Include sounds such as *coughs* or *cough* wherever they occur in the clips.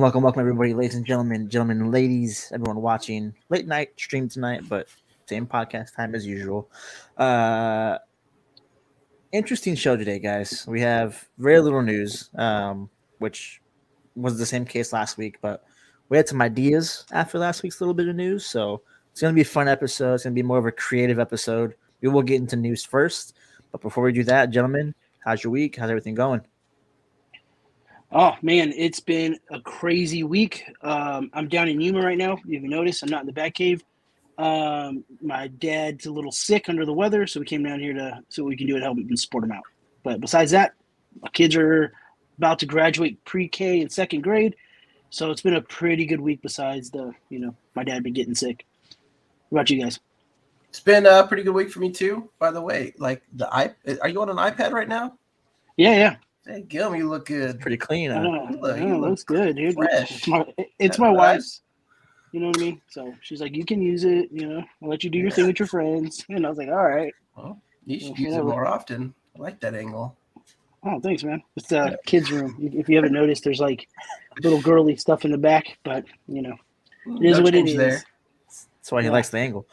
welcome, welcome, welcome, everybody, ladies and gentlemen, gentlemen and ladies, everyone watching late night stream tonight, but same podcast time as usual. Uh, interesting show today, guys. We have very little news, um, which was the same case last week, but we had some ideas after last week's little bit of news, so it's going to be a fun episode. It's going to be more of a creative episode. We will get into news first, but before we do that, gentlemen, how's your week? How's everything going? Oh man, it's been a crazy week. Um, I'm down in Yuma right now. You haven't noticed? I'm not in the Batcave. Um, my dad's a little sick under the weather, so we came down here to so we can do it, help him and support him out. But besides that, my kids are about to graduate pre-K and second grade, so it's been a pretty good week. Besides the, you know, my dad been getting sick. What about you guys? It's been a pretty good week for me too. By the way, like the i, are you on an iPad right now? Yeah, yeah. Hey, Gil, you look good. Pretty clean. Huh? Uh, You look- yeah, you look looks good, dude. fresh. It's my, it's my wife's. You know what I mean? So she's like, you can use it. You know, I'll let you do your thing with your friends. *laughs* And I was like, all right. Well, you should Yeah, use it well- more often. I like that angle. Oh, thanks, man. It's the kids' room. If you haven't noticed, there's like little girly stuff in the back, but you know, it is No what it change is. there. That's why he Yeah. likes the angle.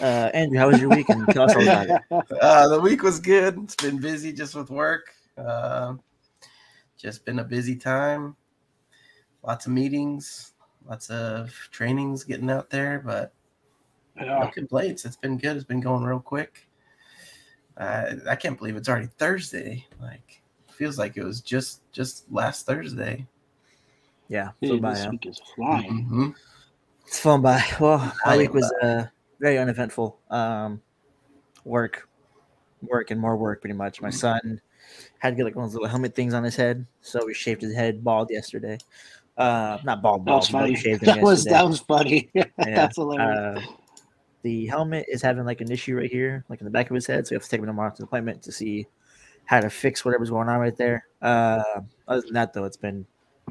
Uh, Andrew, how was your week? And tell us all about it. *laughs* Uh, the week was good. It's been busy just with work. Uh, just been a busy time. Lots of meetings, lots of trainings getting out there, but no Yeah. complaints. It's been good. It's been going real quick. Uh, I can't believe it's already Thursday. Like, feels like it was just just last Thursday. Yeah, flew Dude, by, this huh? week is flying. Mhm. It's flown by. Well, my week was uh, very uneventful. Um, work, work, and more work. Pretty much. My son had to get like one of those little helmet things on his head, so we shaved his head bald yesterday. Uh, not bald, That was bald. funny. shaved That was that was funny. *laughs* Yeah, That's hilarious. Uh, the helmet is having like an issue right here, like in the back of his head. So we have to take him tomorrow to the appointment to see how to fix whatever's going on right there. Uh, other than that, though, it's been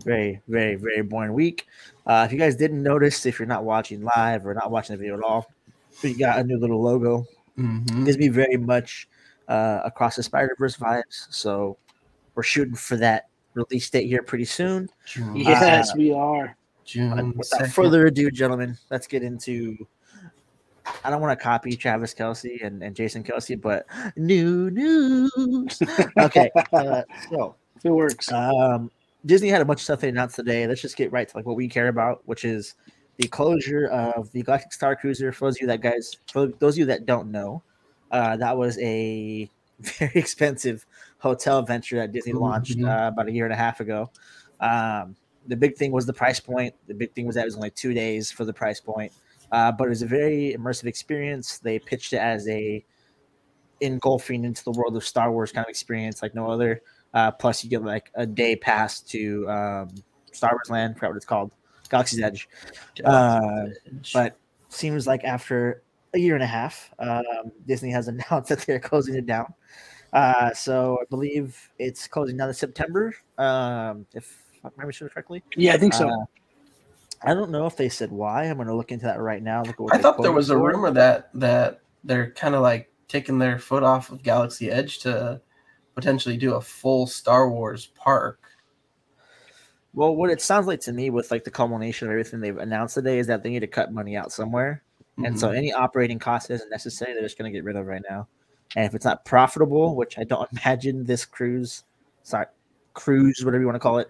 very, very, very boring week. Uh, if you guys didn't notice, if you're not watching live or not watching the video at all, we got a new little logo. Mhm. Gives me very much uh, across the Spider Verse vibes. So we're shooting for that release date here pretty soon. June, yes, we are. June without 2nd. further ado, gentlemen, let's get into. I don't want to copy Travis Kelce and, and Jason Kelce, but new news. *laughs* Okay, uh, so If it works. um, Disney had a bunch of stuff they announced today. Let's just get right to like what we care about, which is the closure of the Galactic Star Cruiser. For those of you that guys, for those of you that don't know, uh, that was a *laughs* very expensive hotel venture that Disney launched Mhm. uh, about a year and a half ago. Um, the big thing was the price point. The big thing was that it was only two days for the price point, uh, but it was a very immersive experience. They pitched it as a engulfing into the world of Star Wars kind of experience like no other. Uh, plus, you get like a day pass to um, Star Wars Land. I forgot what it's called, Galaxy's Edge. Uh, but seems like after a year and a half, um, Disney has *laughs* announced that they're closing it down. Uh, so I believe it's closing down in September, um, if I remember correctly. Yeah, I think so. Uh, I don't know if they said why. I'm going to look into that right now. Look what I thought there was a rumor that that they're kind of like taking their foot off of Galaxy Edge to potentially do a full Star Wars park. Well, what it sounds like to me, with like the culmination of everything they've announced today, is that they need to cut money out somewhere, and so Mhm. any operating cost isn't necessary, they're just going to get rid of right now. And if it's not profitable, which I don't *laughs* imagine this cruise, sorry, cruise, whatever you want to call it,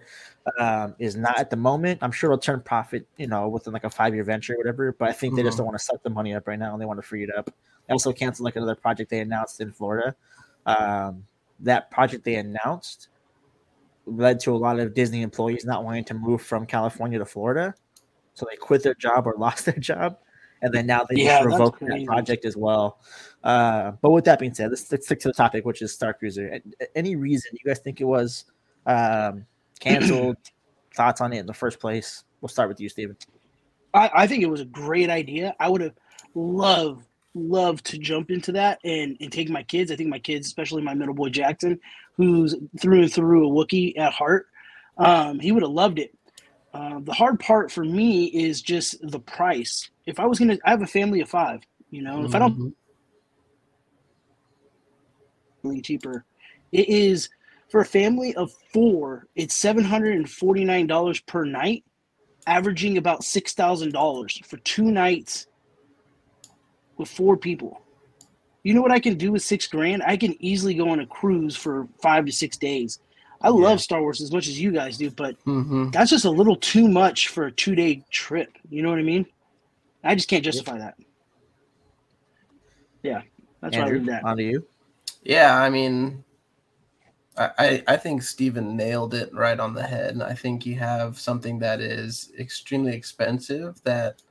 um, is not at the moment. I'm sure it'll turn profit, you know, within like a five year venture or whatever. But I think they just Mhm. don't want to suck the money up right now, and they want to free it up. They also canceled like another project they announced in Florida. Um, that project they announced led to a lot of Disney employees not wanting to move from California to Florida. So they quit their job or *laughs* lost their job. And then now they Yeah, just revoked that project as well. Uh, but with that being said, let's, let's stick to the topic, which is Star Cruiser. Any reason you guys think it was um, canceled? *clears throat* thoughts on it in the first place? We'll start with you, Steven. I, I think it was a great idea. I would have loved loved to jump into that and, and take my kids. I think my kids, especially my middle boy Jackson, who's through and through a Wookiee at heart, um, he would have loved it. Uh, the hard part for me is just the price. If I was gonna, I have a family of five. You know, if I don't Mhm. really cheaper, it is For a family of four, it's seven hundred and forty nine dollars per night, averaging about six thousand dollars for two nights with four people. You know what I can do with six grand? I can easily go on a cruise for five to six days. I Yeah. love Star Wars as much as you guys do, but Mm-hmm. that's just a little too much for a two day trip. You know what I mean? I just can't justify that. Yeah, that's why I Andrew, leave that. on to you. Yeah, I mean, I, I I think Steven nailed it right on the head. I think you have something that is extremely expensive that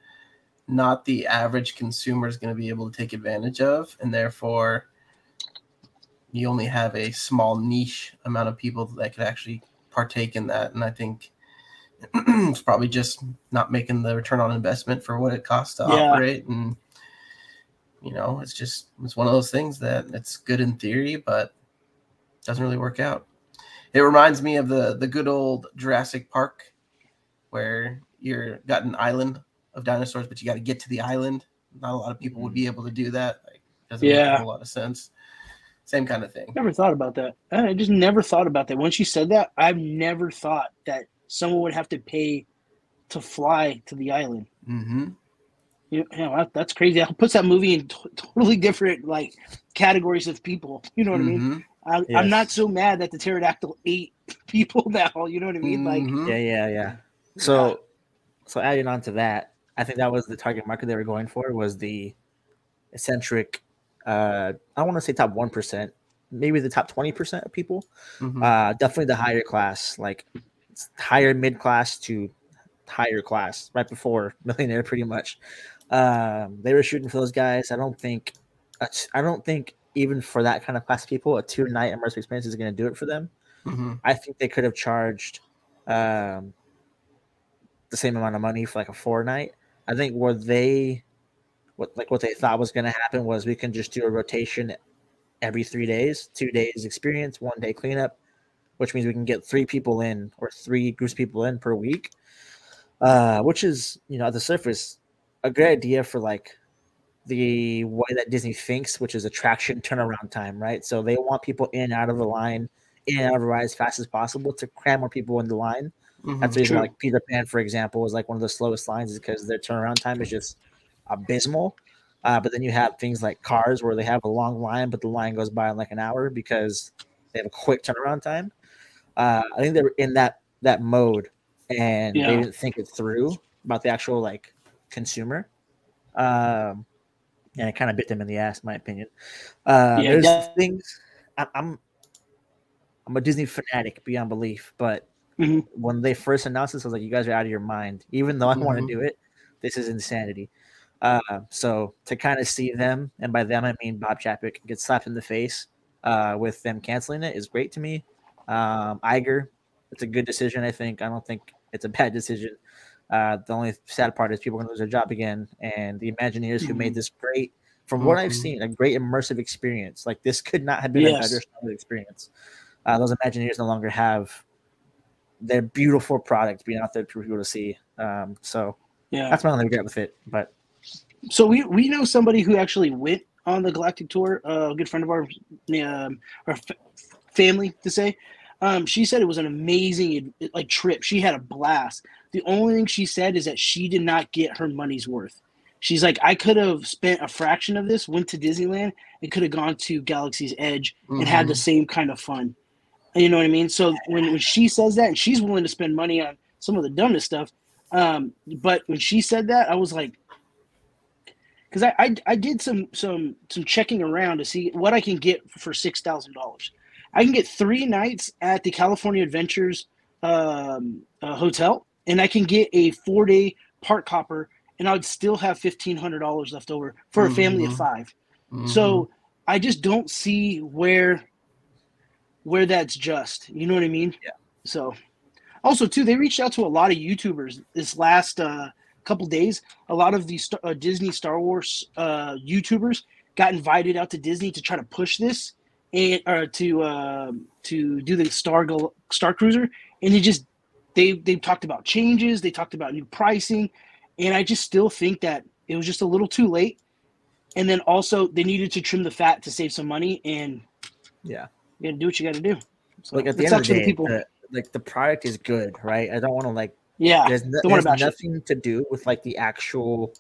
not the average consumer is going to be able to take advantage of, and therefore you only have a small niche amount of people that could actually partake in that. And I think *clears throat* it's probably just not making the return on investment for what it costs to Yeah. operate and you know it's just it's one of those things that it's good in theory but doesn't really work out. It reminds me of the the good old jurassic park where you're got an island of dinosaurs but you got to get to the island. Not a lot of people would mm-hmm. be able to do that. Like doesn't make a whole lot of sense same kind of thing Never thought about that. I just never thought about that. Once you said that, I've never thought that someone would have to pay to fly to the island. mm-hmm. You know, yeah, that's crazy. That puts that movie in t- totally different like categories of people. You know what I mean? I, Yes. I'm not so mad that the pterodactyl ate *laughs* people now. You know what I mean? Like, Mhm. Yeah, yeah, yeah. So, so adding on to that, I think that was the target market they were going for was the eccentric. Uh, I want to say top one percent, maybe the top twenty percent of people. Mhm. Uh, definitely the higher class, like higher mid class to higher class, right before millionaire, pretty much. Um, they were shooting for those guys. I don't think, I don't think even for that kind of class of people, a two night immersive experience is going to do it for them. Mhm. I think they could have charged um, the same amount of money for like a four night. I think where they, what like what they thought was going to happen was we can just do a rotation every three days, two days experience, one day cleanup, which means we can get three people in or three groups of people in per week. Uh, which is you know at the surface a great idea for like the way that Disney thinks, which is attraction turnaround time, right? So they want people in out of the line, in and out of the ride as fast as possible to cram more people in the line. Mhm. That's the reason like Peter Pan, for example, is like one of the slowest lines is because their turnaround time is just abysmal. Uh, but then you have things like cars where they have a long line, but the line goes by in like an hour because they have a quick turnaround time. Uh, I think they were in that that mode, and Yeah. they didn't think it through about the actual like consumer. Um, and it kind of bit them in the ass, in my opinion. Uh, Yeah, there's that- things I, I'm I'm a Disney fanatic beyond belief, but Mhm. when they first announced this, I was like, "You guys are out of your mind." Even though I want Mhm. to do it, this is insanity. Uh, so to kind of see them, and by them I mean Bob Chapek, get slapped in the face uh, with them canceling it is great to me. Um, Iger, it's a good decision. I think. I don't think it's a *laughs* bad decision. Uh, the only sad part is people are going to lose their job again, and the Imagineers who made this great, from what I've Mhm. seen, a great immersive experience. Like this could not have been a Yes. better experience. Uh, those Imagineers no longer have their beautiful product being out there for people to see. Um, so yeah. that's my only regret with it. But So we we know somebody who actually went on the Galactic tour. Uh, a good friend of ours, um, our f- family to say. Um, she said it was an amazing like trip. She had a blast. The only thing she said is that she did not get her money's worth. She's like, I could have spent a fraction of this, went to Disneyland, and could have gone to Galaxy's Edge and had the same kind of fun. You know what I mean? So when, when she says that, and she's willing to spend money on some of the dumbest stuff, um, but when she said that, I was like, because I, I I did some some some checking around to see what I can get for six thousand dollars. I can get three nights at the California Adventures um, uh, hotel, and I can get a four day park hopper, and I would still have fifteen hundred dollars left over for a family of Mhm. 5 Mhm. So I just don't see where where that's just. You know what I mean? Yeah. So also too, they reached out to a lot of YouTubers this last uh, couple days. A lot of these uh, Disney Star Wars uh, YouTubers got invited out to Disney to try to push this and or to uh, to do the Star Gal- Star Cruiser, and they just they they talked about changes, they talked about new pricing, and I just still think that it was just a little too late. And then also they needed to trim the fat to save some money, and yeah, you got to do what you got to do. So like at the end of the day, people. the, like the product is good, right? I don't want to like yeah, there's, no, don't there's bash it. nothing to do with like the actual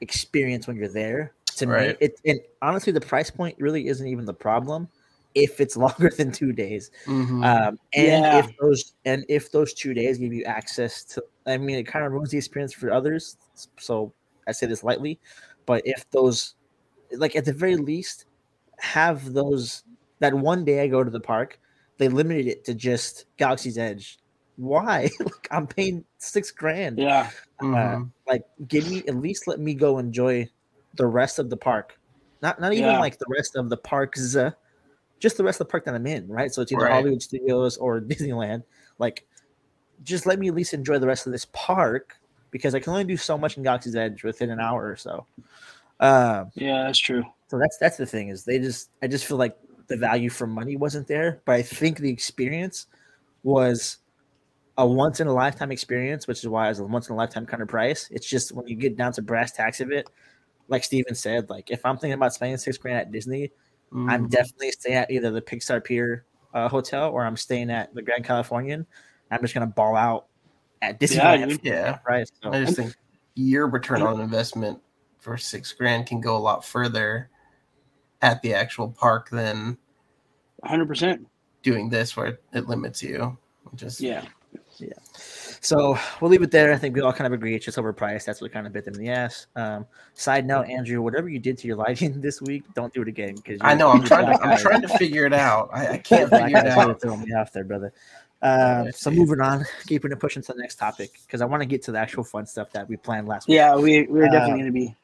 experience when you're there. To me, it and honestly, the price point really isn't even the problem if it's *laughs* longer than two days. Mhm. Um, and Yeah. if those and if those two days give you access to, I mean, it kind of ruins the experience for others. So I say this lightly, but if those, like at the very least, have those that one day I go to the park, they limited it to just Galaxy's Edge. Why? *laughs* like I'm paying six grand. Yeah, Mhm. Like, give me at least let me go enjoy the rest of the park. Not not even Yeah. like the rest of the parks, uh, just the rest of the park that I'm in, right? So it's either Right. Hollywood Studios or *laughs* Disneyland. Like, just let me at least enjoy the rest of this park because I can only do so much in Galaxy's Edge within an hour or so. Um, yeah, that's true. so that's that's the thing is they just I just feel like the value for money wasn't there, but I think the experience was a once in a lifetime experience, which is why it's a once in a lifetime kind of price. It's just when you get down to brass tacks of it, like Steven said, like if I'm thinking about spending six grand at Disney, I'm Mhm. definitely staying at either the Pixar Pier uh, hotel or I'm staying at the Grand Californian. I'm just gonna ball out at Disney. Yeah. that price. So, I just think your return on investment for six grand can go a lot further at the actual park than 100. percent doing this where it, it limits you. Just Yeah, So we'll leave it there. I think we all kind of agree it's just overpriced. That's what kind of bit them in the ass. Um, side note, Andrew, whatever you did to your lighting *laughs* this week, don't do it again. Because I know I'm trying to I'm trying to figure it out. I, I can't *laughs* figure it out. Throwing me off there, brother. Um, so moving on, keeping it pushing to the next topic because I want to get to the actual fun stuff that we planned last week. yeah, we we're Uh, definitely gonna be.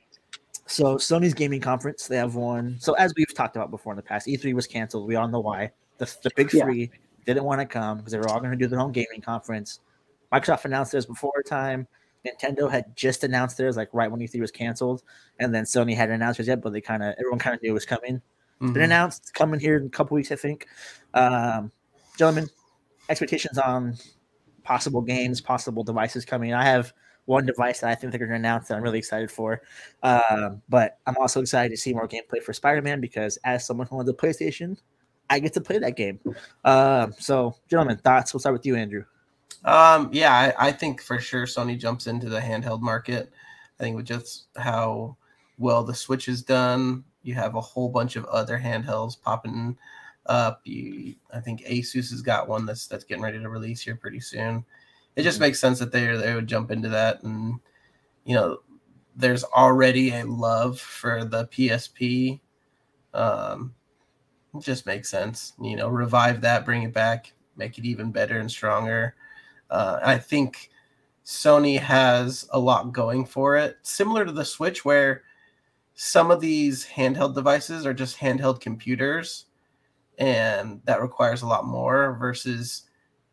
So Sony's gaming conference, they have one. So as we've talked about before in the past, E3 was canceled. We all know why. The, the big Yeah. Didn't want to come because they were all going to do their own gaming conference. Microsoft announced theirs before time. Nintendo had just announced theirs like right when E3 was canceled, and then Sony hadn't announced theirs yet, but they kind of everyone kind of knew it was coming. It's been Mhm. announced, coming here in a couple weeks, I think. Um, gentlemen, expectations on possible games, possible devices coming. I have one device that I think they're going to announce that I'm really excited for. Um, but I'm also excited to see more gameplay for Spider Man because as someone who owns a PlayStation, I get to play that game. Um, so, gentlemen, thoughts? We'll start with you, Andrew. Um, yeah, I, I think for sure Sony jumps into the handheld market. I think with just how well the Switch is done, you have a whole bunch of other handhelds popping up. You, I think Asus has got one that's that's getting ready to release here pretty soon. It just Mhm. makes sense that they they would jump into that, and you know, there's already a love for the PSP. Um, it just makes sense, you know, revive that, bring it back, make it even better and stronger. Uh, I think Sony has a lot going for it, similar to the Switch, where some of these handheld devices are just handheld computers, and that requires a lot more versus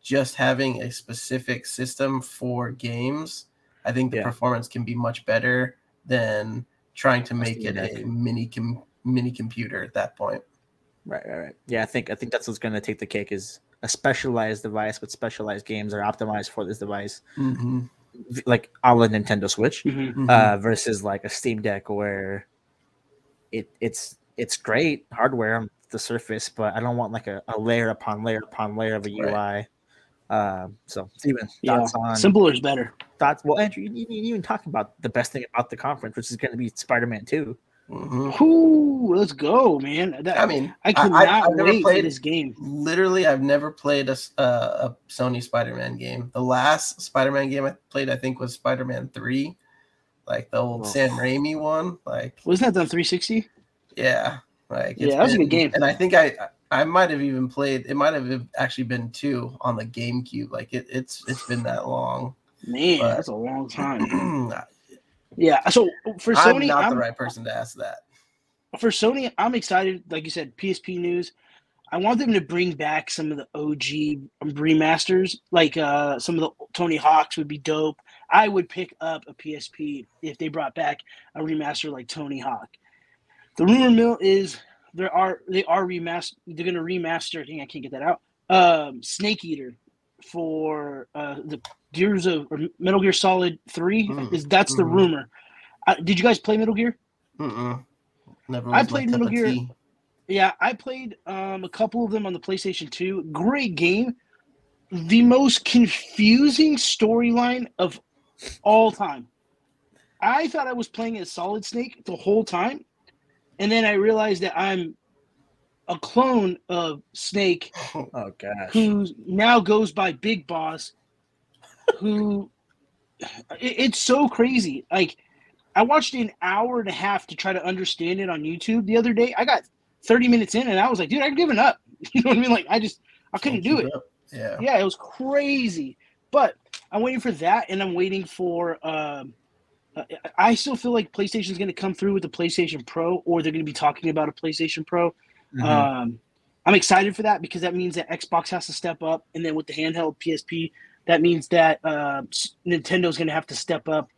just having a specific system for games. I think the Yeah. performance can be much better than trying to make it a mini com- mini computer at that point. Right, right, right. Yeah, I think I think that's what's going to take the cake is a specialized device with specialized games that are optimized for this device, Mm-hmm. like a la Nintendo Switch. Mhm. uh, versus like a Steam Deck where it it's it's great hardware on the surface, but I don't want like a, a layer upon layer upon layer of a UI. Right. Um, so Steven, Yeah, on simpler is better. thoughts? Well, Andrew, you didn't even talk about the best thing about the conference, which is going to be Spider-Man Two. Hmm Ooh, let's go, man! That, I mean, I cannot I've never wait for played- this game. literally i've never played a, uh, a sony spider-man game the last spider-man game i played i think was spider-man 3 like the old Oh. sam raimi one like Wasn't that the 360? yeah like Yeah, that was a good game. and i think i i might have even played it might have actually been two on the gamecube like it, it's it's been that long Man, But- that's a long time. *clears throat* *clears throat* i'm Yeah. So for Sony, not I'm, the right person to ask that for Sony, I'm excited. Like you said, PSP news. I want them to bring back some of the OG remasters, like uh, some of the Tony Hawks would be dope. I would pick up a PSP if they brought back a remaster like Tony Hawk. The rumor mill is there are they are remaster. They're gonna remaster. I think I can't get that out. Um, Snake Eater for uh, the Gears of or Metal Gear Solid Three. Mm, Is that's the mhm. rumor? Uh, did you guys play Metal Gear? Mm-mm. never I played Metal Gear- tea. Yeah, I played um, a couple of them on the PlayStation 2. Great game. The most confusing storyline of all time. I thought I was playing as Solid Snake the whole time, and then I realized that I'm a clone of Snake *laughs* Oh gosh. who now goes by Big Boss, who it, it's so crazy. Like I watched an hour and a half to try to understand it on YouTube the other day. I got 30 minutes in and I was like, dude, I've given up. *laughs* You know what I mean? Like I just I couldn't do it. Yeah. Yeah, it was crazy. But I'm waiting for that, and I'm waiting for. Um, uh, I still feel like PlayStation is going to come through with the PlayStation Pro, or they're going to be talking about a PlayStation Pro. Mhm. Um, I'm excited for that because that means that Xbox has to step up, and then with the handheld PSP, that means that uh, s- Nintendo's going to have to step up.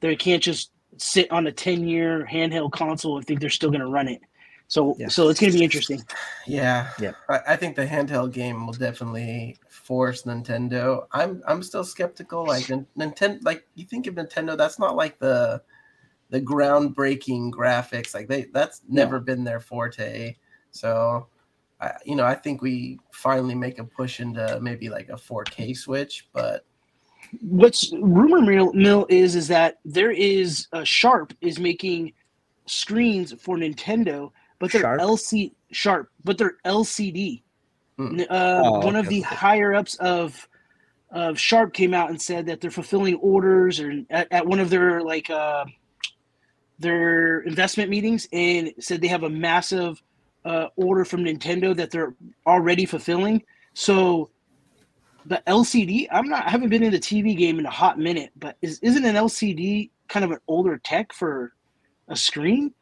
They can't just sit on a 10 year handheld console and think they're still going to run it. So, Yeah. so it's going to be interesting. Yeah, Yeah. I, I think the handheld game will definitely force Nintendo. I'm I'm still skeptical. Like Nintendo, like you think of Nintendo, that's not like the the groundbreaking graphics. Like they that's never been their forte. So, I you know I think we finally make a push into maybe like a 4K Switch, but what's rumor mill, mill is is that there is uh, Sharp is making screens for Nintendo, but they're Sharp? LC Sharp, but they're LCD. Hmm. Uh, Oh, one of the okay. higher ups of of Sharp came out and said that they're fulfilling orders or at, at one of their like uh, their investment meetings and said they have a massive uh, order from Nintendo that they're already fulfilling. So the LCD, I'm not I haven't been in the TV game in a hot minute, but is isn't an LCD kind of an older tech for a screen?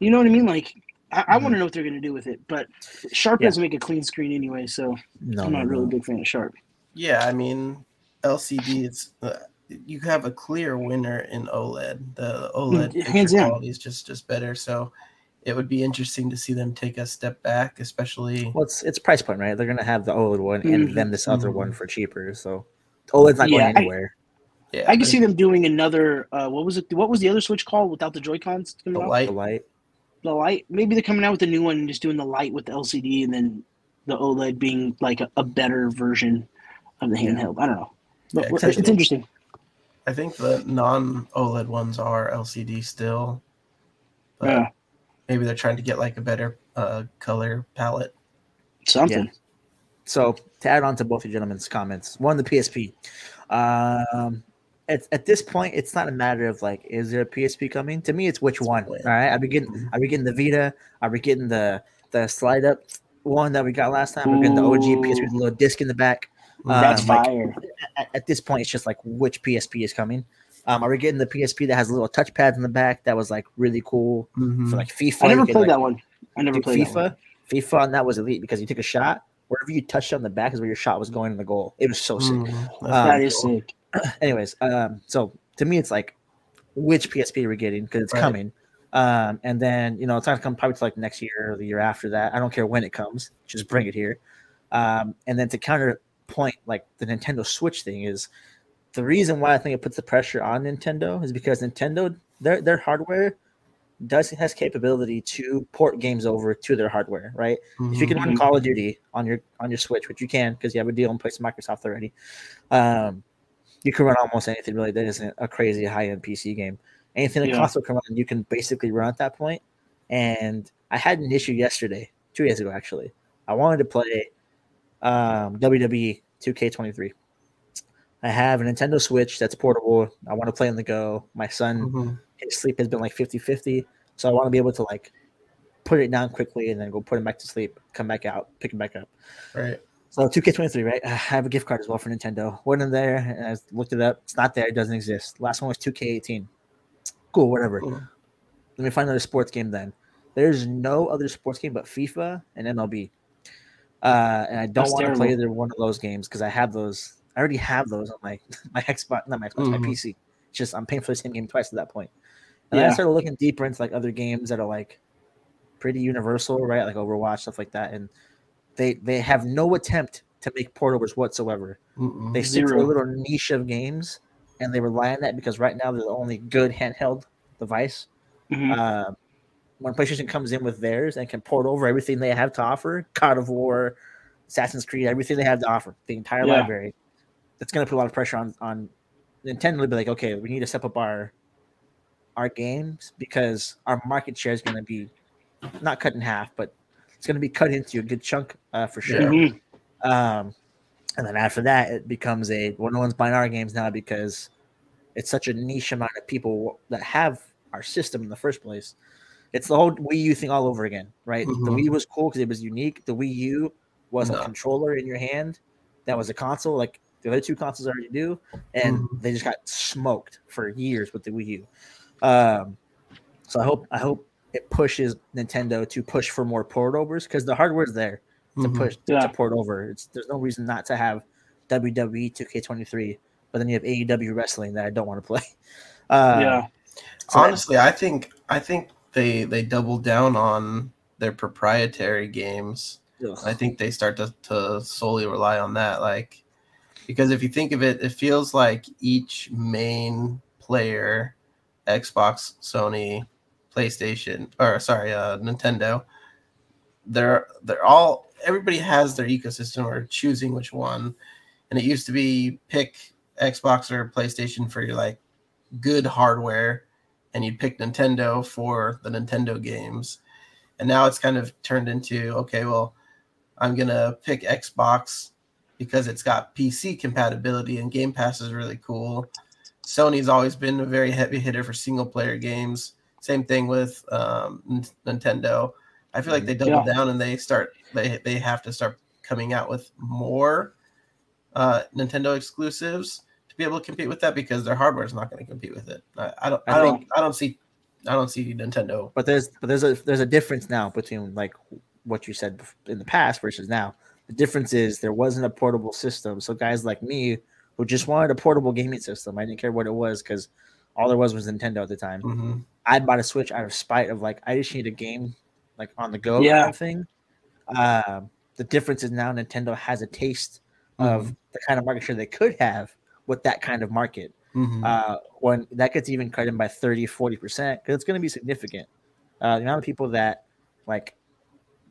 You know what I mean? Like I, I want to know what they're gonna do with it, but Sharp Yeah. doesn't make a clean screen anyway, so No, I'm no, not really a no. big fan of Sharp. yeah, I mean LCD. It's uh, you have a clear winner in OLED. The OLED Mm, picture hands down. quality is just just better. So it would be interesting to see them take a step back, especially. Well, it's it's price point, right? They're gonna have the OLED one and Mhm. then this other Mhm. one for cheaper. So OLED's not Yeah, going I- anywhere. Yeah, I can see them doing another. Uh, what was it? What was the other Switch called without the Joy Cons the out? light. the light. The light. Maybe they're coming out with a new one and just doing the light with the LCD, and then the OLED being like a, a better version of the Yeah. handheld. I don't know. But Yeah, it's potentially. interesting. I think the non OLED ones are LCD still, but Yeah, maybe they're trying to get like a better uh, color palette. something. So to add on to both of you gentlemen's comments, one the PSP. Um, at, at this point, it's not a matter of like, is there a PSP coming? To me, it's which one. All right, I'll be getting, I'll be getting the Vita. I'll be getting the the slide up one that we got last time. We're getting the OG PSP with a little disc in the back. Uh, That's like, fire. at, at this point, it's just like which PSP is coming. Um, are we getting the PSP that has little touch pads in the back? That was like really cool Mhm. for like FIFA. I never played like, that one. I never do played that one. FIFA. FIFA on that was elite because you took a shot. Wherever you touched on the back is where your shot was going in the goal. It was so sick. Mhm. That's Um, That is sick. *clears throat* Anyways, um, so to me, it's like which PSP we're we getting because it's Right. coming. Um, and then you know it's not gonna come probably to like next year or the year after that. I don't care when it comes, just bring it here. Um, and then to counterpoint like the Nintendo Switch thing is the reason why I think it puts the pressure on Nintendo is because Nintendo their their hardware does has capability to port games over to their hardware, right? If you can run Mhm. Call of Duty on your on your Switch, which you can because you have a deal in place with Microsoft already, um, you can run almost anything really that isn't a crazy high end PC game. Anything that Yeah. console can run, you can basically run at that point. And I had an issue yesterday, two days ago actually. I wanted to play um, WWE 2K23. I have a Nintendo Switch that's portable. I want to play on the go. My son Mhm. his sleep has been like 50 50 so i want to be able to like put it down quickly and then go put him back to sleep come back out pick him back up Right. so 2k23 right i have a gift card as well for nintendo went in there and i looked it up it's not there it doesn't exist last one was 2k18 cool whatever Cool. let me find another sports game then there's no other sports game but fifa and mlb uh, and i don't That's want to play terrible. either one of those games because i have those i already have those on my *laughs* my xbox not my xbox Mhm. my pc it's just i'm paying for the same game twice at that point. point and then I started looking deeper into like other games that are like pretty universal, right? Like Overwatch, stuff like that. And they they have no attempt to make port overs whatsoever. Mm-mm. They stick to a little niche of games and they rely on that because right now they're the only good handheld device. Mhm. Uh, when PlayStation comes in with theirs and can port over everything they have to offer, God of War, Assassin's Creed, everything they have to offer, the entire Yeah. library, that's going to put a lot of pressure on on Nintendo to be like, okay, we need to step up our our games because our market share is going to be not cut in half, but it's going to be cut into a good chunk uh, for sure. Yeah. Mhm. Um, and then after that, it becomes a well, no one's buying our games now because it's such a niche amount of people that have our system in the first place. It's the whole Wii U thing all over again, right? The Mhm. Wii was cool because it was unique. The Wii U was No. a controller in your hand that was a console, like the other two consoles already do, and Mhm. they just got smoked for years with the Wii U. Um, so I hope I hope it pushes Nintendo to push for more port overs because the hardware's there to Mhm. push Yeah. to port over. It's there's no reason not to have WWE 2K23, but then you have AEW wrestling that I don't want to play. Uh, *laughs* yeah. so that- Honestly, I think I think they they double down on their proprietary games. ugh. I think they start to, to solely rely on that. Like because if you think of it, it feels like each main player, Xbox, Sony, PlayStation, or sorry, uh, Nintendo, they're they're all everybody has their ecosystem or choosing which one. And it used to be pick Xbox or PlayStation for your like good hardware, and you'd pick Nintendo for the Nintendo games. And now it's kind of turned into okay, well, I'm gonna pick Xbox because it's got PC compatibility and Game Pass is really cool. Sony's always been a very heavy hitter for single player games. Same thing with um, N- Nintendo. I feel like they double Yeah. down and they start they they have to start coming out with more uh, Nintendo exclusives to be able to compete with that because their hardware is not going to compete with it. I, I don't I I, don't I don't see I don't see Nintendo. but there's but there's a there's a difference now between like what you said in the past versus now. The difference is there wasn't a portable system, so guys like me who just wanted a portable gaming system, I didn't care what it was because all there was was Nintendo at the time. Mhm. I bought a Switch out of spite of like I just need a game like on the go Yeah. kind of thing. Um, the difference is now Nintendo has a taste of the kind of market share they could have with that kind of market. Mhm. Uh, when that gets even cut in by 30, 40 percent, because it's going to be significant. Uh, the amount of people that like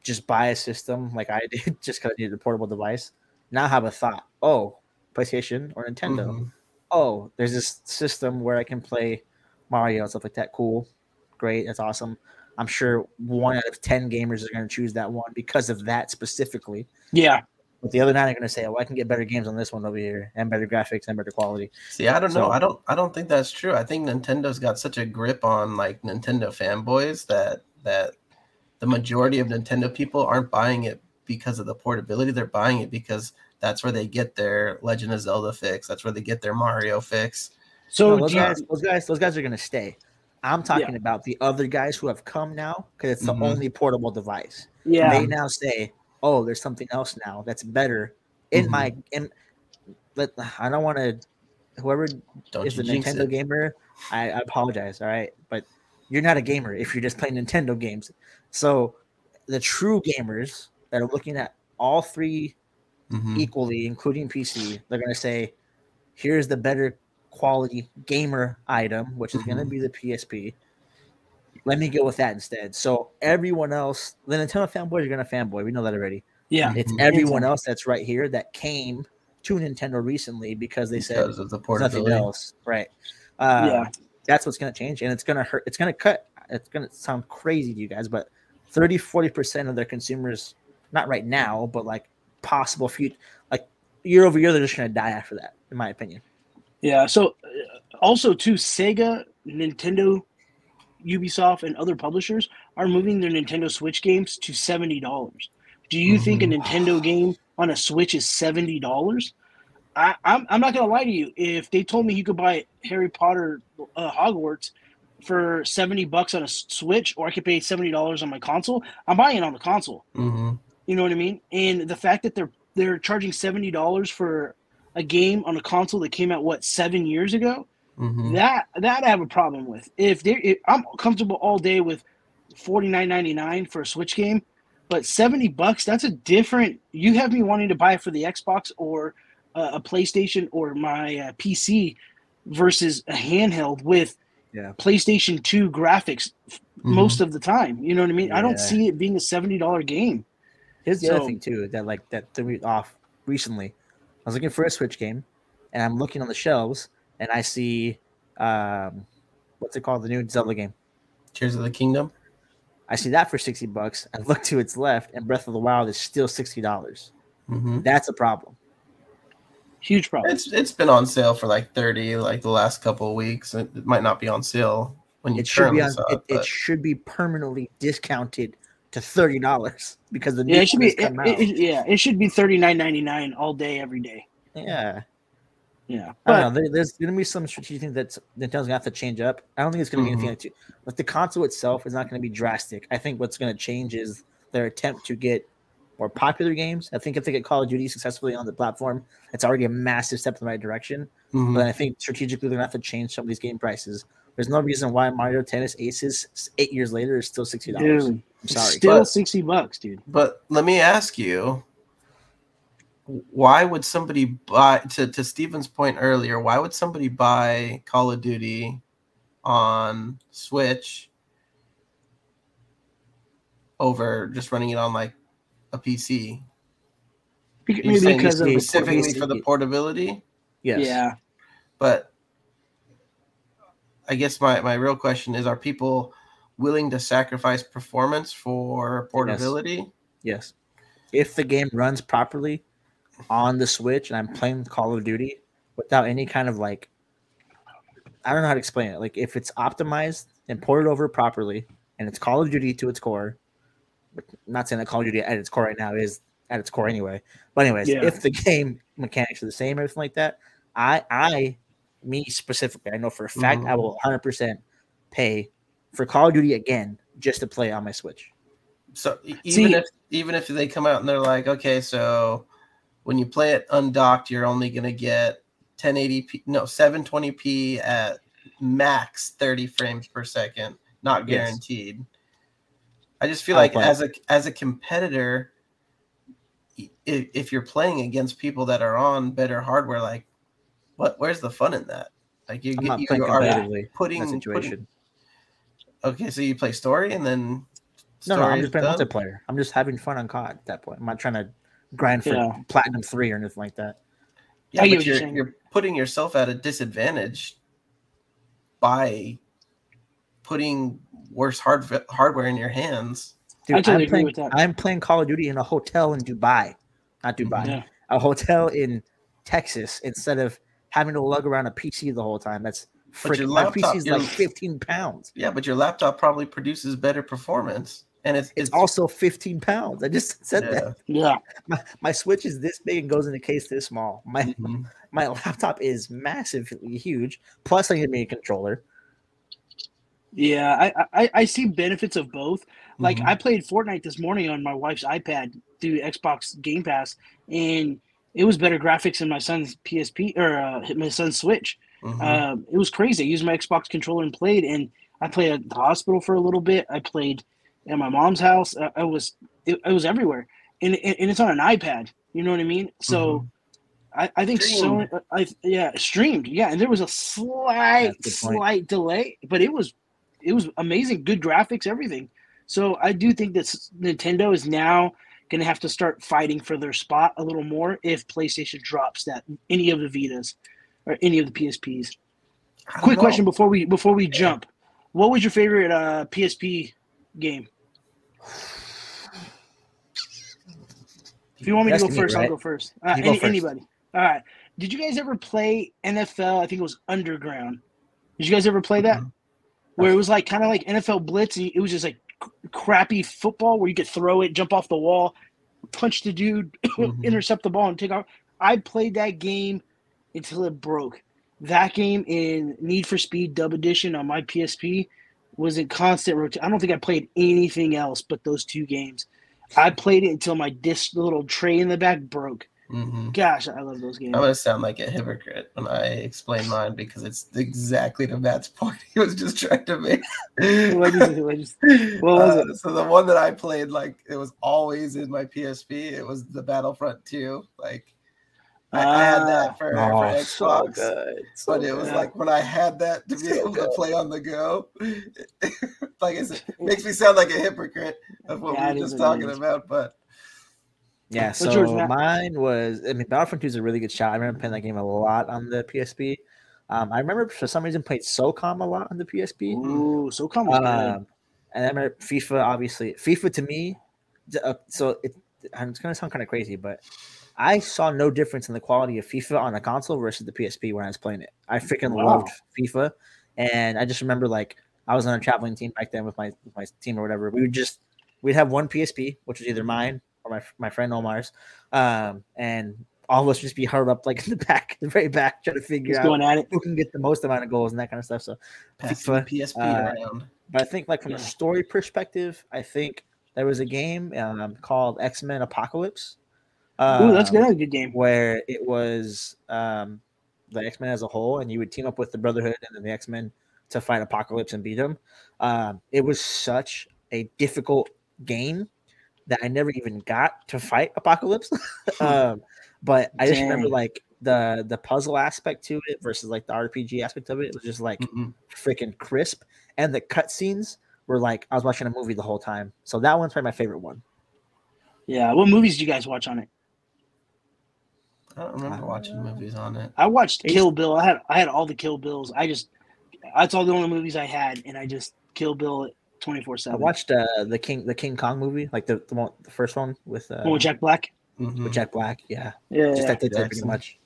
just buy a system like I *laughs* did just because I needed a portable device now have a thought. Oh, PlayStation or Nintendo Mhm. oh, there's this system where I can play Mario and stuff like that. Cool, great, that's awesome. I'm sure one out of ten gamers are going to choose that one because of that specifically. Yeah. But the other nine are going to say, "Oh, I can get better games on this one over here, and better graphics and better quality." See, I don't know. So- I don't. I don't think that's true. I think Nintendo's got such a grip on like Nintendo fanboys that that the majority of Nintendo people aren't buying it because of the portability. They're buying it because that's where they get their Legend of Zelda fix. That's where they get their Mario fix. So No, those guys, those guys, those guys are going to stay. I'm talking about the other guys who have come now because it's the Mhm. only portable device. yeah. They now say, "Oh, there's something else now that's better." In Mhm. my, in, but I don't want to. Whoever Don't is you the Nintendo it. gamer, I, I apologize. All right, but you're not a gamer if you're just playing Nintendo games. So the true gamers that are looking at all three Mhm. equally, including PC, they're going to say, "Here's the better quality gamer item, which is going to be the PSP." Let me go with that instead. So everyone else, the Nintendo fanboys are going to fanboy. We know that already. yeah. It's Mhm. everyone else that's right here that came to Nintendo recently because they said because of the there's portability. nothing else, right? Uh, Yeah. that's what's going to change, and it's going to hurt. It's going to cut. It's going to sound crazy to you guys, but 30, 40 percent of their consumers, not right now, but like possible future, like year over year, they're just going to die after that, in my opinion. Yeah. So, uh, also too, Sega, Nintendo, Ubisoft, and other publishers are moving their Nintendo Switch games to seventy dollars. Do you think a Mhm. Nintendo game on a Switch is seventy dollars? I'm I'm not gonna lie to you. If they told me you could buy Harry Potter uh, Hogwarts for seventy bucks on a Switch, or I could pay seventy dollars on my console, I'm buying it on the console. Mhm. You know what I mean? And the fact that they're they're charging seventy dollars for a game on a console that came out what seven years ago, Mhm. that that I have a problem with. If they, if, I'm comfortable all day with forty nine ninety nine for a Switch game, but seventy bucks that's a different. You have me wanting to buy it for the Xbox or uh, a PlayStation or my uh, PC versus a handheld with Yeah. PlayStation Two graphics, most of the time. You know what I mean? I don't see it being a seventy dollar game. Here's the other thing too that like that threw me off recently. I was looking for a Switch game, and I'm looking on the shelves, and I see um, what's it called, the new Zelda game. Tears of the Kingdom. I see that for sixty bucks. I *laughs* look to its left, and Breath of the Wild is still sixty dollars. hmm That's a problem. Huge problem. It's it's been on sale for like thirty, like the last couple of weeks. It, it might not be on sale when you It should be on. saw It, it, it should be permanently discounted to thirty dollars because the new yeah, it should be. come it- out. it- yeah, it should be thirty nine ninety nine all day, every day. yeah. Yeah, I don't know. There, there's going to be some strategic things that Nintendo's going to have to change up. I don't think it's going to be anything mm-hmm. like too. Like the console itself is not going to be drastic. I think what's going to change is their attempt to get more popular games. I think if they get Call of Duty successfully on the platform, it's already a massive step in the right direction. Mhm. But I think strategically they're going to have to change some of these game prices. There's no reason why Mario Tennis Aces eight years later is still sixty dollars. I'm sorry. still But- sixty bucks, dude. But let me ask you, why would somebody buy to, to Steven's point earlier, why would somebody buy Call of Duty on Switch over just running it on like a PC? Bec- You're Maybe because of it's the specifically for the portability? Yes. yeah. But I guess my, my real question is are people willing to sacrifice performance for portability? Yes. If the game runs properly on the Switch and I'm playing Call of Duty without any kind of like I don't know how to explain it. Like if it's optimized and ported over properly and it's Call of Duty to its core, but I'm not saying that Call of Duty at its core right now is at its core anyway. But anyways, Yeah. if the game mechanics are the same, everything like that, I I me specifically, I know for a fact I Mhm. will 100% pay for Call of Duty again just to play on my Switch. So e- See- even if even if they come out and they're like, okay, so when you play it undocked, you're only gonna get 1080p, no 720p at max 30 frames per second, not Yes. Guaranteed. I just feel like play. as a as a competitor, if, if you're playing against people that are on better hardware, like what where's the fun in that? Like you I'm get not you playing are competitively in putting, that putting situation. okay, so you play story and then No, no, I'm just playing done? multiplayer. I'm just having fun on COD at that point. I'm not trying to grind for Yeah. platinum three or anything like that. Yeah, but you're you're, you're putting yourself at a disadvantage by putting worse hard hardware in your hands. Dude, I totally I'm playing, with that. I'm playing Call of Duty in a hotel in Dubai, not Dubai, Yeah. a hotel in Texas instead of having to lug around a PC the whole time. That's freaking. My PC is like 15 pounds. Yeah, but your laptop probably produces better performance, and it's It's also 15 pounds. I just said yeah. that. Yeah. My, my Switch is this big and goes in a case this small. My Mhm. my laptop is massively huge. Plus, I need me a controller. Yeah, I, I I see benefits of both. Like Mhm. I played Fortnite this morning on my wife's iPad through Xbox Game Pass, and it was better graphics than my son's PSP or uh, my son's Switch. Mhm. Um, it was crazy. I used my Xbox controller and played, and I played at the hospital for a little bit. I played at my mom's house. I, I was it, I was everywhere, and, and and it's on an iPad. You know what I mean? So. I, I think so. I yeah, streamed. Yeah, and there was a slight, That's a good point. slight delay, but it was, it was amazing. Good graphics, everything. So I do think that Nintendo is now going to have to start fighting for their spot a little more if PlayStation drops that any of the Vitas or any of the PSPs. Quick know. question before we before we jump, what was your favorite uh, PSP game? If you want me to That's go me, first, right? I'll go first. Uh, You go first. Anybody? All right. Did you guys ever play NFL? I think it was Underground. Did you guys ever play that? Mhm. Where it was like kind of like NFL Blitz. And it was just like crappy football where you could throw it, jump off the wall, punch the dude, *laughs* Mhm. intercept the ball, and take off. I played that game until it broke. That game in Need for Speed Dub Edition on my PSP was in constant rotation. I don't think I played anything else but those two games. I played it until my disc, the little tray in the back broke. Mhm. Gosh, I love those games. I'm gonna sound like a hypocrite when I explain mine because it's exactly to Matt's point he was just trying to make. What is it? What is- what was Uh, So the one that I played, like it was always in my PSP. It was the Battlefront 2. Like I, I had Ah. that for, Oh, for so Xbox. good. So but it was good. like when I had that to be So able to play on the go, *laughs* like I said, *laughs* makes me sound like a hypocrite of what Yeah, we were just talking is. about. But Yeah, so mine was I mean Battlefront 2 is a really good shot. I remember playing that game a lot on the PSP. Um, I remember for some reason played SOCOM a lot on the PSP. Ooh, so come on. Um, and I remember FIFA, obviously. FIFA to me, uh, so it, it's going to sound kind of crazy, but I saw no difference in the quality of FIFA on a console versus the PSP when I was playing it. I freaking Wow. loved FIFA. And I just remember like I was on a traveling team back then with my with my team or whatever. We would just we'd have one PSP, which was either mine or my my friend Omar's, um, and all of us just be huddled up like *laughs* in the back, the very back, trying to figure Just out going at it. who can get the most amount of goals and that kind of stuff. So passing FIFA, PSP uh, around. but I think, like from Yeah. a story perspective, I think there was a game um, called X Men Apocalypse. Ooh, that's um, good. That's a good game. Where it was um, the X Men as a whole, and you would team up with the Brotherhood and then the X Men to fight Apocalypse and beat him. Um, it was such a difficult game that I never even got to fight Apocalypse. *laughs* um, but I just remember like the the puzzle aspect to it versus like the RPG aspect of it. It was just like Mm-mm. freaking crisp, and the cutscenes were like I was watching a movie the whole time. So that one's probably my favorite one. Yeah. What movies do you guys watch on it? I don't remember watching movies on it. I watched Kill Bill. I had I had all the Kill Bills. I just that's all the only movies I had, and I just Kill Bill it twenty four I watched uh, the King the King Kong movie, like the the, one, the first one with uh, One with Jack Black. Mhm. with Jack Black. Yeah, Yeah, just yeah, that did pretty Jackson. much.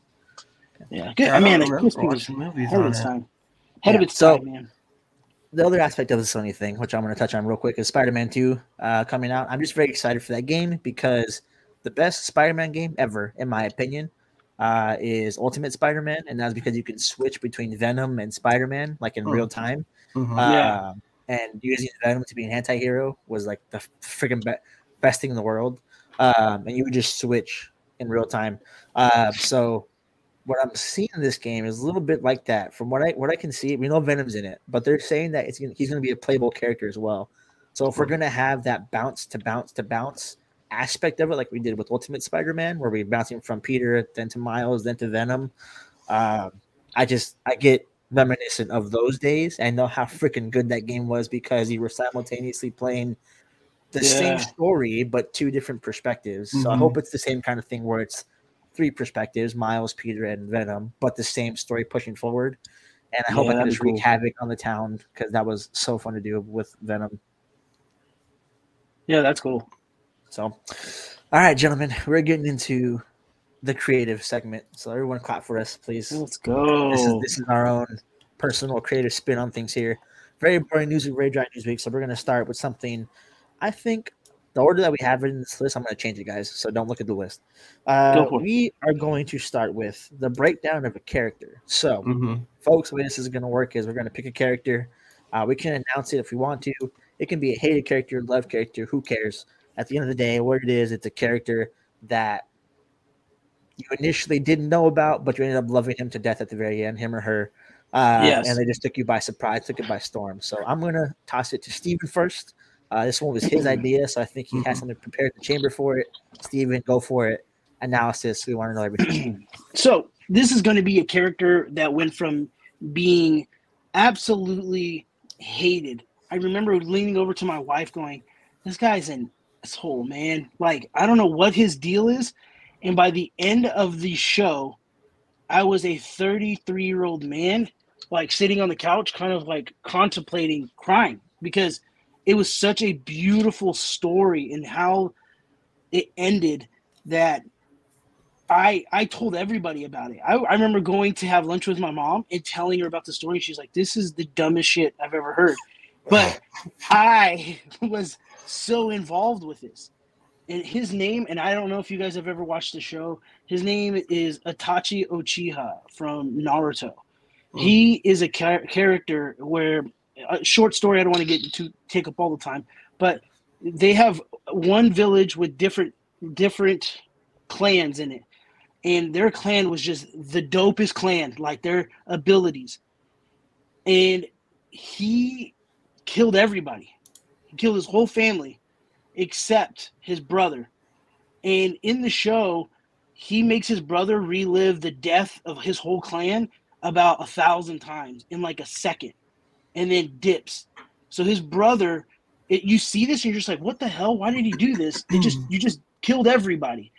yeah. Good. Yeah, I mean, don't remember was watching movies ahead of its it. time. Ahead of its so- time, man. The other aspect of the Sony thing, which I'm going to touch on real quick, is Spider-Man 2 uh, coming out. I'm just very excited for that game because the best Spider-Man game ever, in my opinion, uh, is Ultimate Spider-Man, and that's because you can switch between Venom and Spider-Man like in Hmm. real time. Mhm. Yeah. And using Venom to be an anti-hero was like the freaking be- best thing in the world. Um, and you would just switch in real time. Uh, so what I'm seeing in this game is a little bit like that. From what I what I can see, we know Venom's in it, but they're saying that it's gonna, he's going to be a playable character as well. So if we're going to have that bounce to bounce to bounce aspect of it, like we did with Ultimate Spider-Man, where we're bouncing from Peter, then to Miles, then to Venom, um, I just I get reminiscent of those days. I know how freaking good that game was because you were simultaneously playing the same story but two different perspectives. So I Mhm. hope it's the same kind of thing where it's three perspectives: Miles, Peter, and Venom, but the same story pushing forward. And I hope Yeah, I can just be wreak cool. havoc on the town because that was so fun to do with Venom. Yeah, that's cool. So, all right, gentlemen, we're getting into the creative segment. So everyone, clap for us, please. Let's go. This is this is our own personal creative spin on things here. Very boring news week, very dry news week. So we're gonna start with something. I think the order that we have in this list, I'm gonna change it, guys. So don't look at the list. Uh, we are going to start with the breakdown of a character. So, Mhm. folks, the way this is gonna work is we're gonna pick a character. Uh, we can announce it if we want to. It can be a hated character, love character. Who cares? At the end of the day, what it is, it's a character that you initially didn't know about, but you ended up loving him to death at the very end, him or her. Uh, Yes. And they just took you by surprise, took it by storm. So I'm going to toss it to Steven first. Uh, this one was his idea, so I think he has something prepared in the chamber for it. Steven, go for it. Analysis. We want to know everything. *clears throat* So this is going to be a character that went from being absolutely hated. I remember leaning over to my wife, going, "This guy's an asshole, man. Like I don't know what his deal is." And by the end of the show, I was a 33 year old man, like sitting on the couch, kind of like contemplating crying because it was such a beautiful story and how it ended that I I told everybody about it. I, I remember going to have lunch with my mom and telling her about the story. She's like, "This is the dumbest shit I've ever heard," but *laughs* I *laughs* was so involved with this. And his name, and I don't know if you guys have ever watched the show. His name is Itachi Uchiha from Naruto. Hmm. He is a char- character where a short story. I don't want to get to take up all the time, but they have one village with different different clans in it and their clan was just the dopest clan, like their abilities. And he killed everybody. He killed his whole family except his brother. And in the show, he makes his brother relive the death of his whole clan about a thousand times in like a second, and then dips. So his brother, it, you see this, and you're just like, "What the hell? Why did he do this? It just *clears throat* you just killed everybody."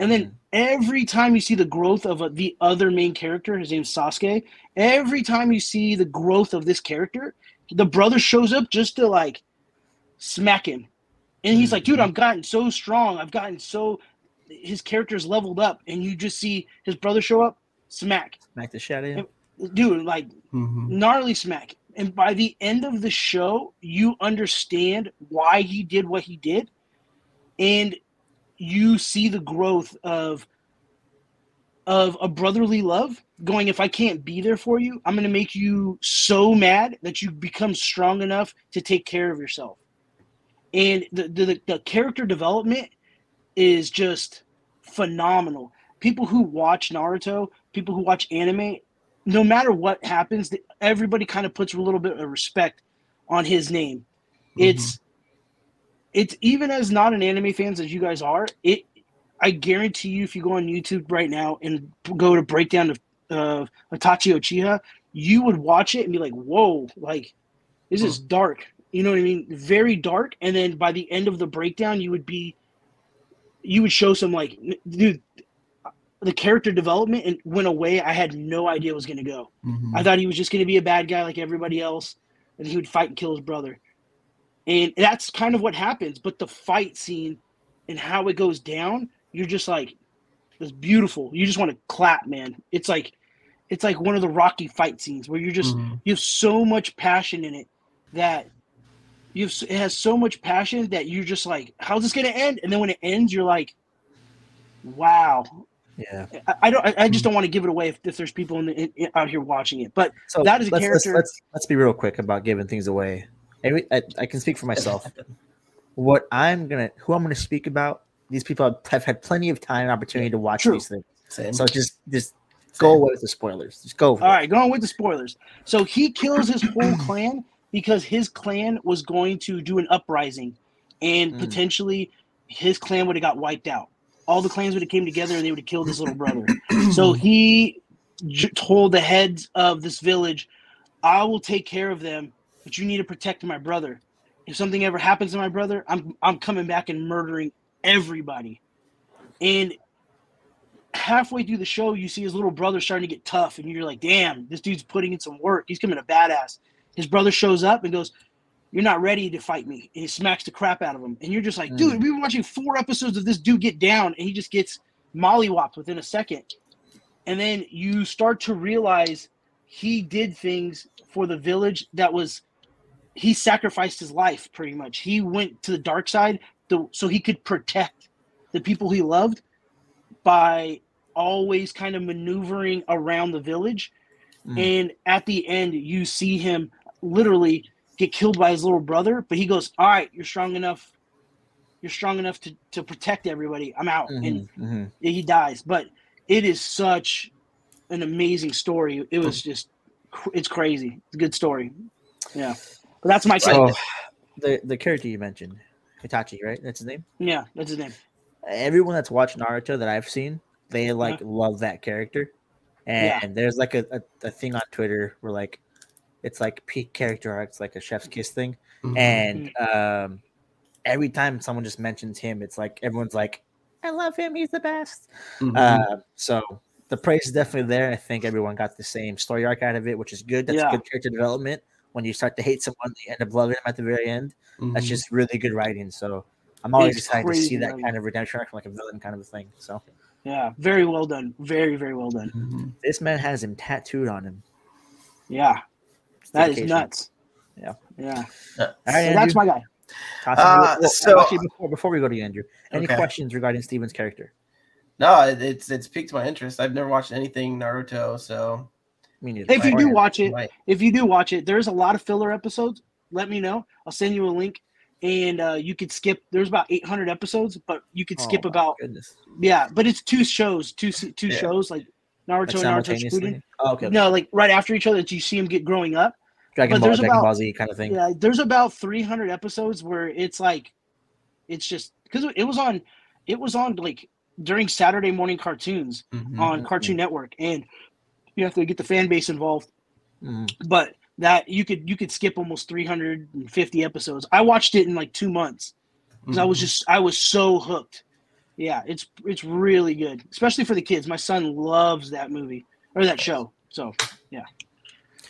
And then every time you see the growth of a, the other main character, his name's Sasuke. Every time you see the growth of this character, the brother shows up just to like smack him. And he's like, dude, I've gotten so strong. I've gotten so his character's leveled up, and you just see his brother show up, smack. Smack the shit out of him. Dude, like Mhm. gnarly smack. And by the end of the show, you understand why he did what he did. And you see the growth of of a brotherly love going if i can't be there for you i'm going to make you so mad that you become strong enough to take care of yourself and the the, the character development is just phenomenal people who watch naruto people who watch anime no matter what happens everybody kind of puts a little bit of respect on his name it's it's even as not an anime fans as you guys are it i guarantee you if you go on youtube right now and go to breakdown of uh, Itachi Uchiha, you would watch it and be like, "Whoa! Like, this is dark." You know what I mean? Very dark. And then by the end of the breakdown, you would be, you would show some like, dude, the character development and went away. I had no idea was going to go. Mhm. I thought he was just going to be a bad guy like everybody else, and he would fight and kill his brother. And that's kind of what happens. But the fight scene and how it goes down, you're just like, it's beautiful. You just want to clap, man. It's like, it's like one of the Rocky fight scenes where you're just Mhm. you have so much passion in it that you have it has so much passion that you're just like, how's this gonna end? And then when it ends, you're like, wow. Yeah. I, I don't. I, I just mm-hmm. don't want to give it away if, if there's people in the, in, out here watching it. But So That is a let's, let's- character- Let's, let's be real quick about giving things away. Every, I, I can speak for myself. what I'm gonna, who I'm gonna speak about, these people have, have had plenty of time and opportunity to watch True. these things. Same. So just, just Same. go away with the spoilers. Just go. For all it. right, going with the spoilers. So he kills his whole clan because his clan was going to do an uprising, and Mm. potentially his clan would have got wiped out. All the clans would have came together and they would have killed his little *clears throat* brother. So he j- told the heads of this village, "I will take care of them, but you need to protect my brother. If something ever happens to my brother, I'm I'm coming back and murdering everybody." And halfway through the show, you see his little brother starting to get tough, and you're like, "Damn, this dude's putting in some work. He's coming a badass." His brother shows up and goes, "You're not ready to fight me." And he smacks the crap out of him, and you're just like, Mm. "Dude, we've been watching four episodes of this dude get down, and he just gets mollywopped within a second. And then you start to realize he did things for the village that was he sacrificed his life pretty much. He went to the dark side to, so he could protect the people he loved by always kind of maneuvering around the village. Mm. And at the end, you see him literally get killed by his little brother, but he goes, All right, you're strong enough. You're strong enough to, to protect everybody. I'm out. And Mhm, mhm. he dies. But it is such an amazing story. It was just, it's crazy. It's a good story. Yeah. But that's my take. the the character you mentioned, Hitachi, right? That's his name. Yeah, that's his name. Everyone that's watched Naruto that I've seen, they like love that character. And Yeah. there's like a, a, a thing on Twitter where like it's like peak character arcs, like a chef's kiss thing. Mhm. And um, every time someone just mentions him, it's like everyone's like, "I love him. He's the best." Mhm. Uh, so the praise is definitely there. I think everyone got the same story arc out of it, which is good. That's Yeah. good character development. When you start to hate someone, you end up loving them at the very end. That's Mhm. just really good writing. So I'm always It's excited to see that writing. kind of redemption arc, from like a villain kind of a thing. So Yeah, very well done. Very, very well done. Mhm. this man has him tattooed on him. Yeah, It's that is nuts. Yeah. Yeah. Uh, All right, So that's my guy. Toss Uh, it to you. so- actually, before, before we go to you, Andrew, any Okay. questions regarding Steven's character? No, it, it's it's piqued my interest. I've never watched anything Naruto, so Me neither. If you do watch it, Right. if you do watch it, there's a lot of filler episodes. Let me know. I'll send you a link, and uh, you could skip. There's about 800 episodes, but you could skip Oh, about goodness. yeah. But it's two shows, two two Yeah. shows like Like Naruto and Naruto? Shippuden. Oh, okay. No, like right after each other, that you see them get growing up. Dragon but Ball, there's Dragon about- Ball Z kind of thing. Yeah, there's about 300 episodes where it's like, it's just because it was on, it was on like during Saturday morning cartoons Mhm. on Cartoon Network, and you have to get the fan base involved. Mm. But that you could you could skip almost 350 episodes. I watched it in like two months because I was Mhm. just I was so hooked. Yeah, it's it's really good, especially for the kids. My son loves that movie or that show. So yeah,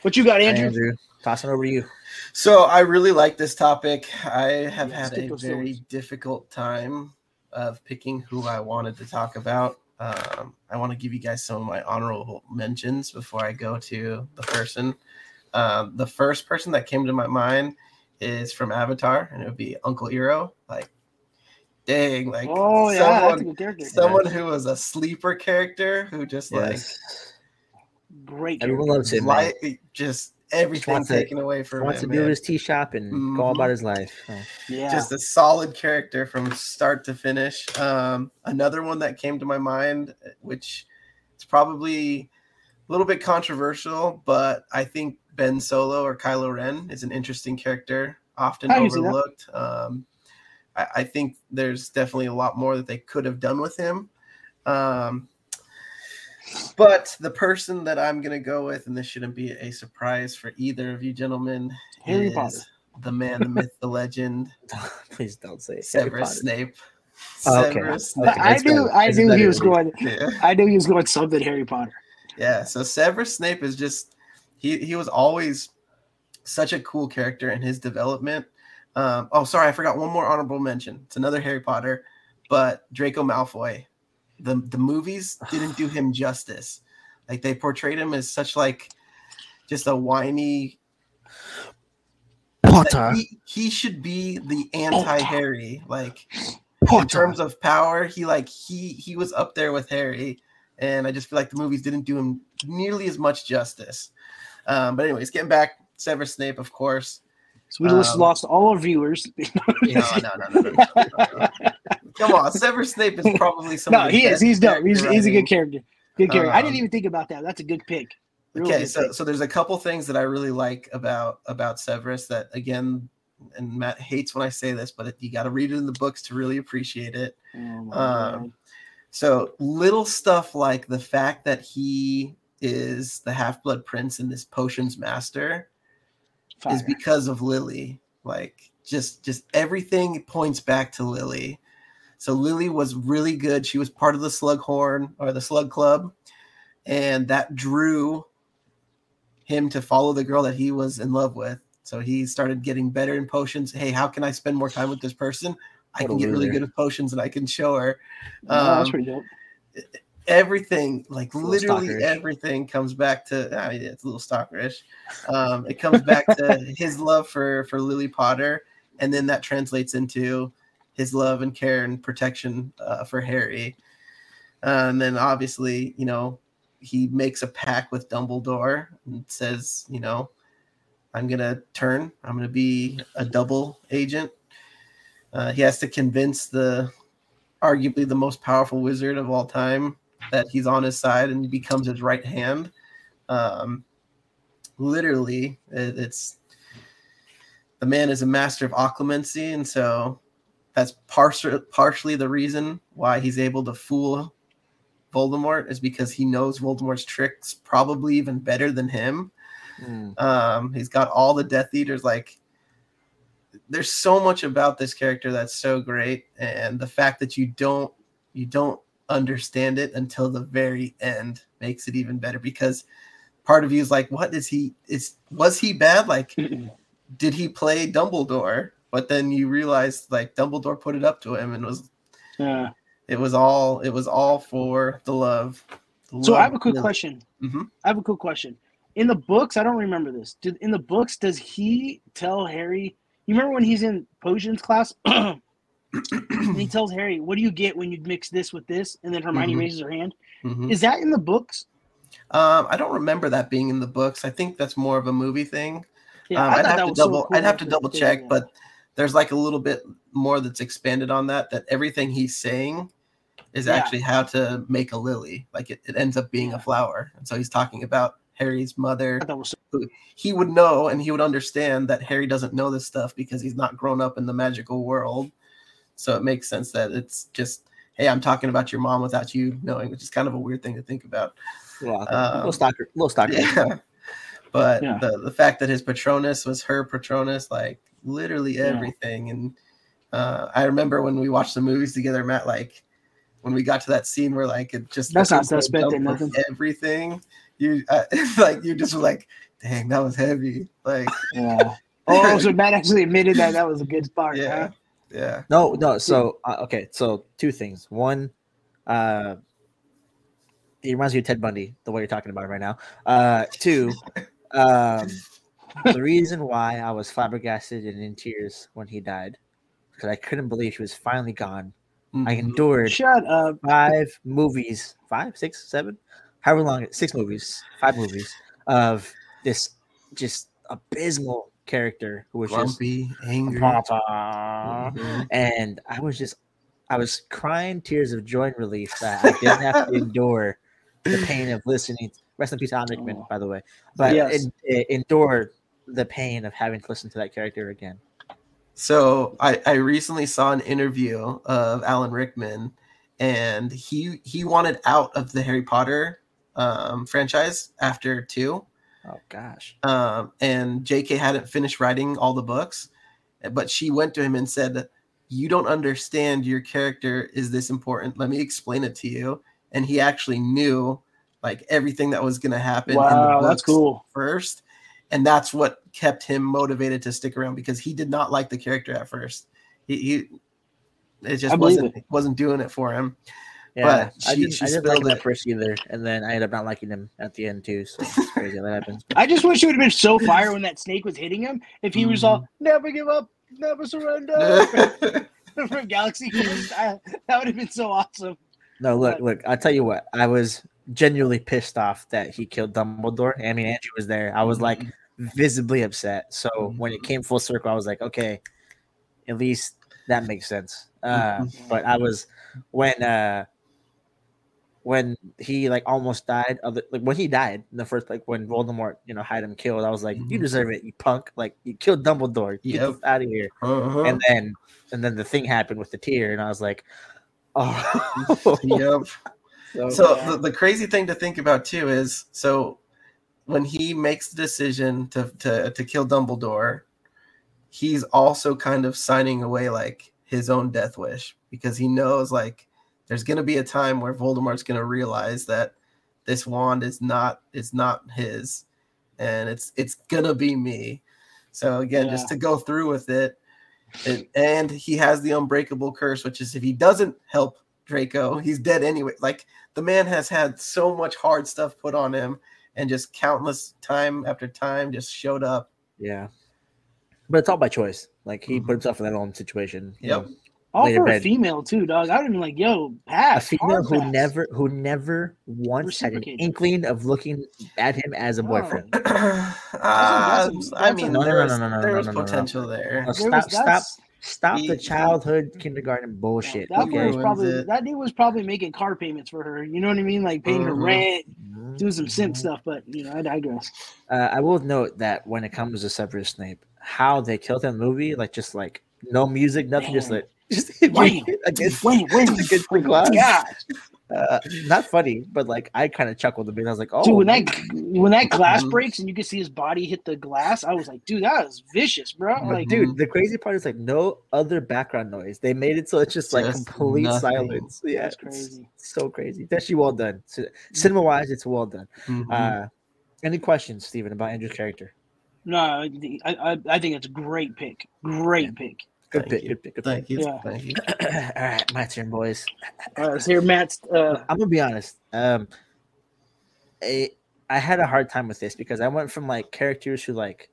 what you got, Andrew? Andrew, tossing over to you. So I really like this topic. I have Yeah, had a very stories. difficult time of picking who I wanted to talk about. Um, I want to give you guys some of my honorable mentions before I go to the person. Um, the first person that came to my mind is from Avatar, and it would be Uncle Iroh. Like, dang, like oh yeah, someone, good someone who was a sleeper character who just Yes. Great character. Everyone loves him. like just everything wants to- taken away He from wants to him. build man. his tea shop and go Mhm. about his life. Oh. Yeah, just a solid character from start to finish. Um, another one that came to my mind, which is probably a little bit controversial, but I think Ben Solo or Kylo Ren is an interesting character, often I can see that. overlooked. Um, I, I think there's definitely a lot more that they could have done with him. Um, but the person that I'm going to go with, and this shouldn't be a surprise for either of you gentlemen, Harry is Potter. the man, the myth, the legend, *laughs* Please don't say Harry Severus Potter. Snape. Oh, okay. Severus Okay, Snape. I knew. I knew he was going. Yeah. I knew he was going something Harry Potter. yeah. So Severus Snape is just he he was always such a cool character in his development. Um, oh, sorry, I forgot one more honorable mention. It's another Harry Potter, but Draco Malfoy. The the movies didn't do him justice. Like they portrayed him as such like just a whiny. Potter. He, he should be the anti Harry. Like Potter. in terms of power, he like he he was up there with Harry, and I just feel like the movies didn't do him nearly as much justice. Um, but anyways, getting back, Severus Snape, of course. So we just Um, lost all our viewers. *laughs* No, no, no, no, no, no, no, no. Come on, Severus Snape is *laughs* probably some. no, he is. He's dope. He's, he's a good character. Good character. I didn't Um, even think about that. That's a good pick. Real Okay, good so pick. so there's a couple things that I really like about about Severus that again, and Matt hates when I say this, but you got to read it in the books to really appreciate it. Oh um, So little stuff like the fact that he is the Half Blood Prince and this potions master is because of Lily. Like just just everything points back to Lily. So Lily was really good. She was part of the Slughorn or the Slug Club, and that drew him to follow the girl that he was in love with. So he started getting better in potions. Hey, how can I spend more time with this person? I What can get really good at potions, and I can show her um, everything, like literally stalkerish. everything comes back to I mean it's a little stalkerish. Um, it comes back to *laughs* his love for for Lily Potter, and then that translates into his love and care and protection uh, for Harry. Uh, and then obviously, you know, he makes a pact with Dumbledore and says, you know, I'm gonna turn. I'm gonna be a double agent. Uh, he has to convince the arguably the most powerful wizard of all time that he's on his side and becomes his right hand. Um, literally, it, it's the man is a master of occlumency, and so that's partially partially the reason why he's able to fool Voldemort is because he knows Voldemort's tricks probably even better than him. Mm. Um, he's got all the Death Eaters. Like, there's so much about this character that's so great, and the fact that you don't you don't understand it until the very end makes it even better. Because part of you is like, what is he? Is was he bad? Like, *clears throat* did he play Dumbledore? But then you realize like Dumbledore put it up to him, and was Yeah. it was all it was all for the love. The So I have a quick question. Mhm. I have a quick question. In the books, I don't remember this. Did in the books does he tell Harry? You remember when he's in potions class? *clears throat* and he *clears throat* tells Harry, "What do you get when you mix this with this?" And then Hermione Mhm. raises her hand. Mhm. Is that in the books? Um, I don't remember that being in the books. I think that's more of a movie thing. Yeah, um, I'd have to so double. cool I'd have to double they- check, yeah. but there's like a little bit more that's expanded on that. That everything he's saying is Yeah. actually how to make a lily. Like it, it ends up being a flower, and so he's talking about Harry's mother. I thought that was so He would know and he would understand that Harry doesn't know this stuff because he's not grown up in the magical world. So it makes sense that it's just hey, I'm talking about your mom without you knowing, which is kind of a weird thing to think about. Well, Um, little stalker, little stalker. *laughs* Yeah. But Yeah. the the fact that his Patronus was her Patronus, like literally Yeah. everything. And uh, I remember when we watched the movies together, Matt, like when we got to that scene where like it just That's not it suspect dump or of nothing. Everything you uh, *laughs* like, you just were like, dang, that was heavy. Like, *laughs* Yeah. Oh, *laughs* so Matt actually admitted that that was a good part. yeah, Huh? yeah. No, no. So uh, okay, so two things. One, uh, it reminds me of Ted Bundy, the way you're talking about it right now. Uh, two, um, the reason why I was flabbergasted and in tears when he died, because I couldn't believe he was finally gone. I Mhm. endured Shut up. five movies, five, six, seven, however long, six movies, five movies of this just abysmal character who was just angry. Papa. Mhm. and I was just, I was crying tears of joy and relief that I didn't have to endure the pain of listening. Rest in peace, Alan Rickman, Oh. by the way. But Yes. en- eh, endure the pain of having to listen to that character again. So I, I recently saw an interview of Alan Rickman, and he he wanted out of the Harry Potter um, franchise after two, Oh gosh. um, and J.K. hadn't finished writing all the books, but she went to him and said, "You don't understand. Your character is this important. Let me explain it to you." And he actually knew like everything that was going to happen. in the Wow, that's cool. first and that's what kept him motivated to stick around because he did not like the character at first he, he it just wasn't wasn't doing it for him Yeah, But I didn't, she I didn't like spilled him at first either, and then I ended up not liking him at the end too. So it's crazy how that happens. *laughs* I just wish it would have been so fire when that snake was hitting him. If he was all Mm-hmm. never give up, never surrender *laughs* *laughs* from Galaxy I- that would have been so awesome. No, look, But- look. I'll tell you what. I was genuinely pissed off that he killed Dumbledore. I mean, Andrew was there. I was like visibly upset. So when it came full circle, I was like, okay, at least that makes sense. Uh, but I was when uh when he like almost died. Other like when he died in the first like when Voldemort you know had him killed. I was like, you deserve it, you punk! Like you killed Dumbledore. Get Yep. out of here. Uh-huh. And then and then the thing happened with the tear, and I was like, oh, yep *laughs* So- so Yeah. the, the crazy thing to think about too is so when he makes the decision to to to kill Dumbledore, he's also kind of signing away like his own death wish because he knows like there's gonna be a time where Voldemort's gonna realize that this wand is not is not his, and it's it's gonna be me. So again, just to go through with it, and, and he has the unbreakable curse, which is if he doesn't help Draco, he's dead anyway. Like the man has had so much hard stuff put on him, and just countless time after time just showed up. Yeah. But it's all by choice. Like he Mhm. put himself in that own situation. you Yep. know. All Later for a female too, dog. I would have been like, "Yo, A pass." female who pass. never who never once had an inkling of looking at him as a Oh. boyfriend. *clears throat* uh, that's a- I that's mean, a- No, no, there no, was, no, no, there no, was no, no, no. potential there. There stop was- stop that's- stop the childhood *laughs* kindergarten bullshit. That dude okay? was probably that dude was probably making car payments for her. You know what I mean? Like paying her Mhm. rent, Mhm. doing some simp stuff. But you know, I digress. Uh, I will note that when it comes to Severus Snape, how they killed him in the movie, like just like no music, nothing, just like *laughs* just Wham. *laughs* against, Wait, wait, against the glass. God, Uh, not funny, but like I kind of chuckled a bit. I was like, oh, dude, when that when that glass Mhm. breaks and you can see his body hit the glass, I was like, dude, that is vicious, bro. But Like, dude, the crazy part is like no other background noise. They made it so it's just like Just complete nothing. silence. *laughs* Yeah, That's it's cracinema so crazy. It's actually well done. Cinema wise, it's well done. Mhm. Uh, any questions, Stephen, about Andrew's character? no, I, I I think it's a great pick. Great pick. Good Thank pick. you. Good pick. Good Thank you. Yeah. Thank you. *clears throat* All right, my turn, boys. All right, let's hear Matt's. Uh, I'm gonna be honest. Um, I I had a hard time with this because I went from like characters who like,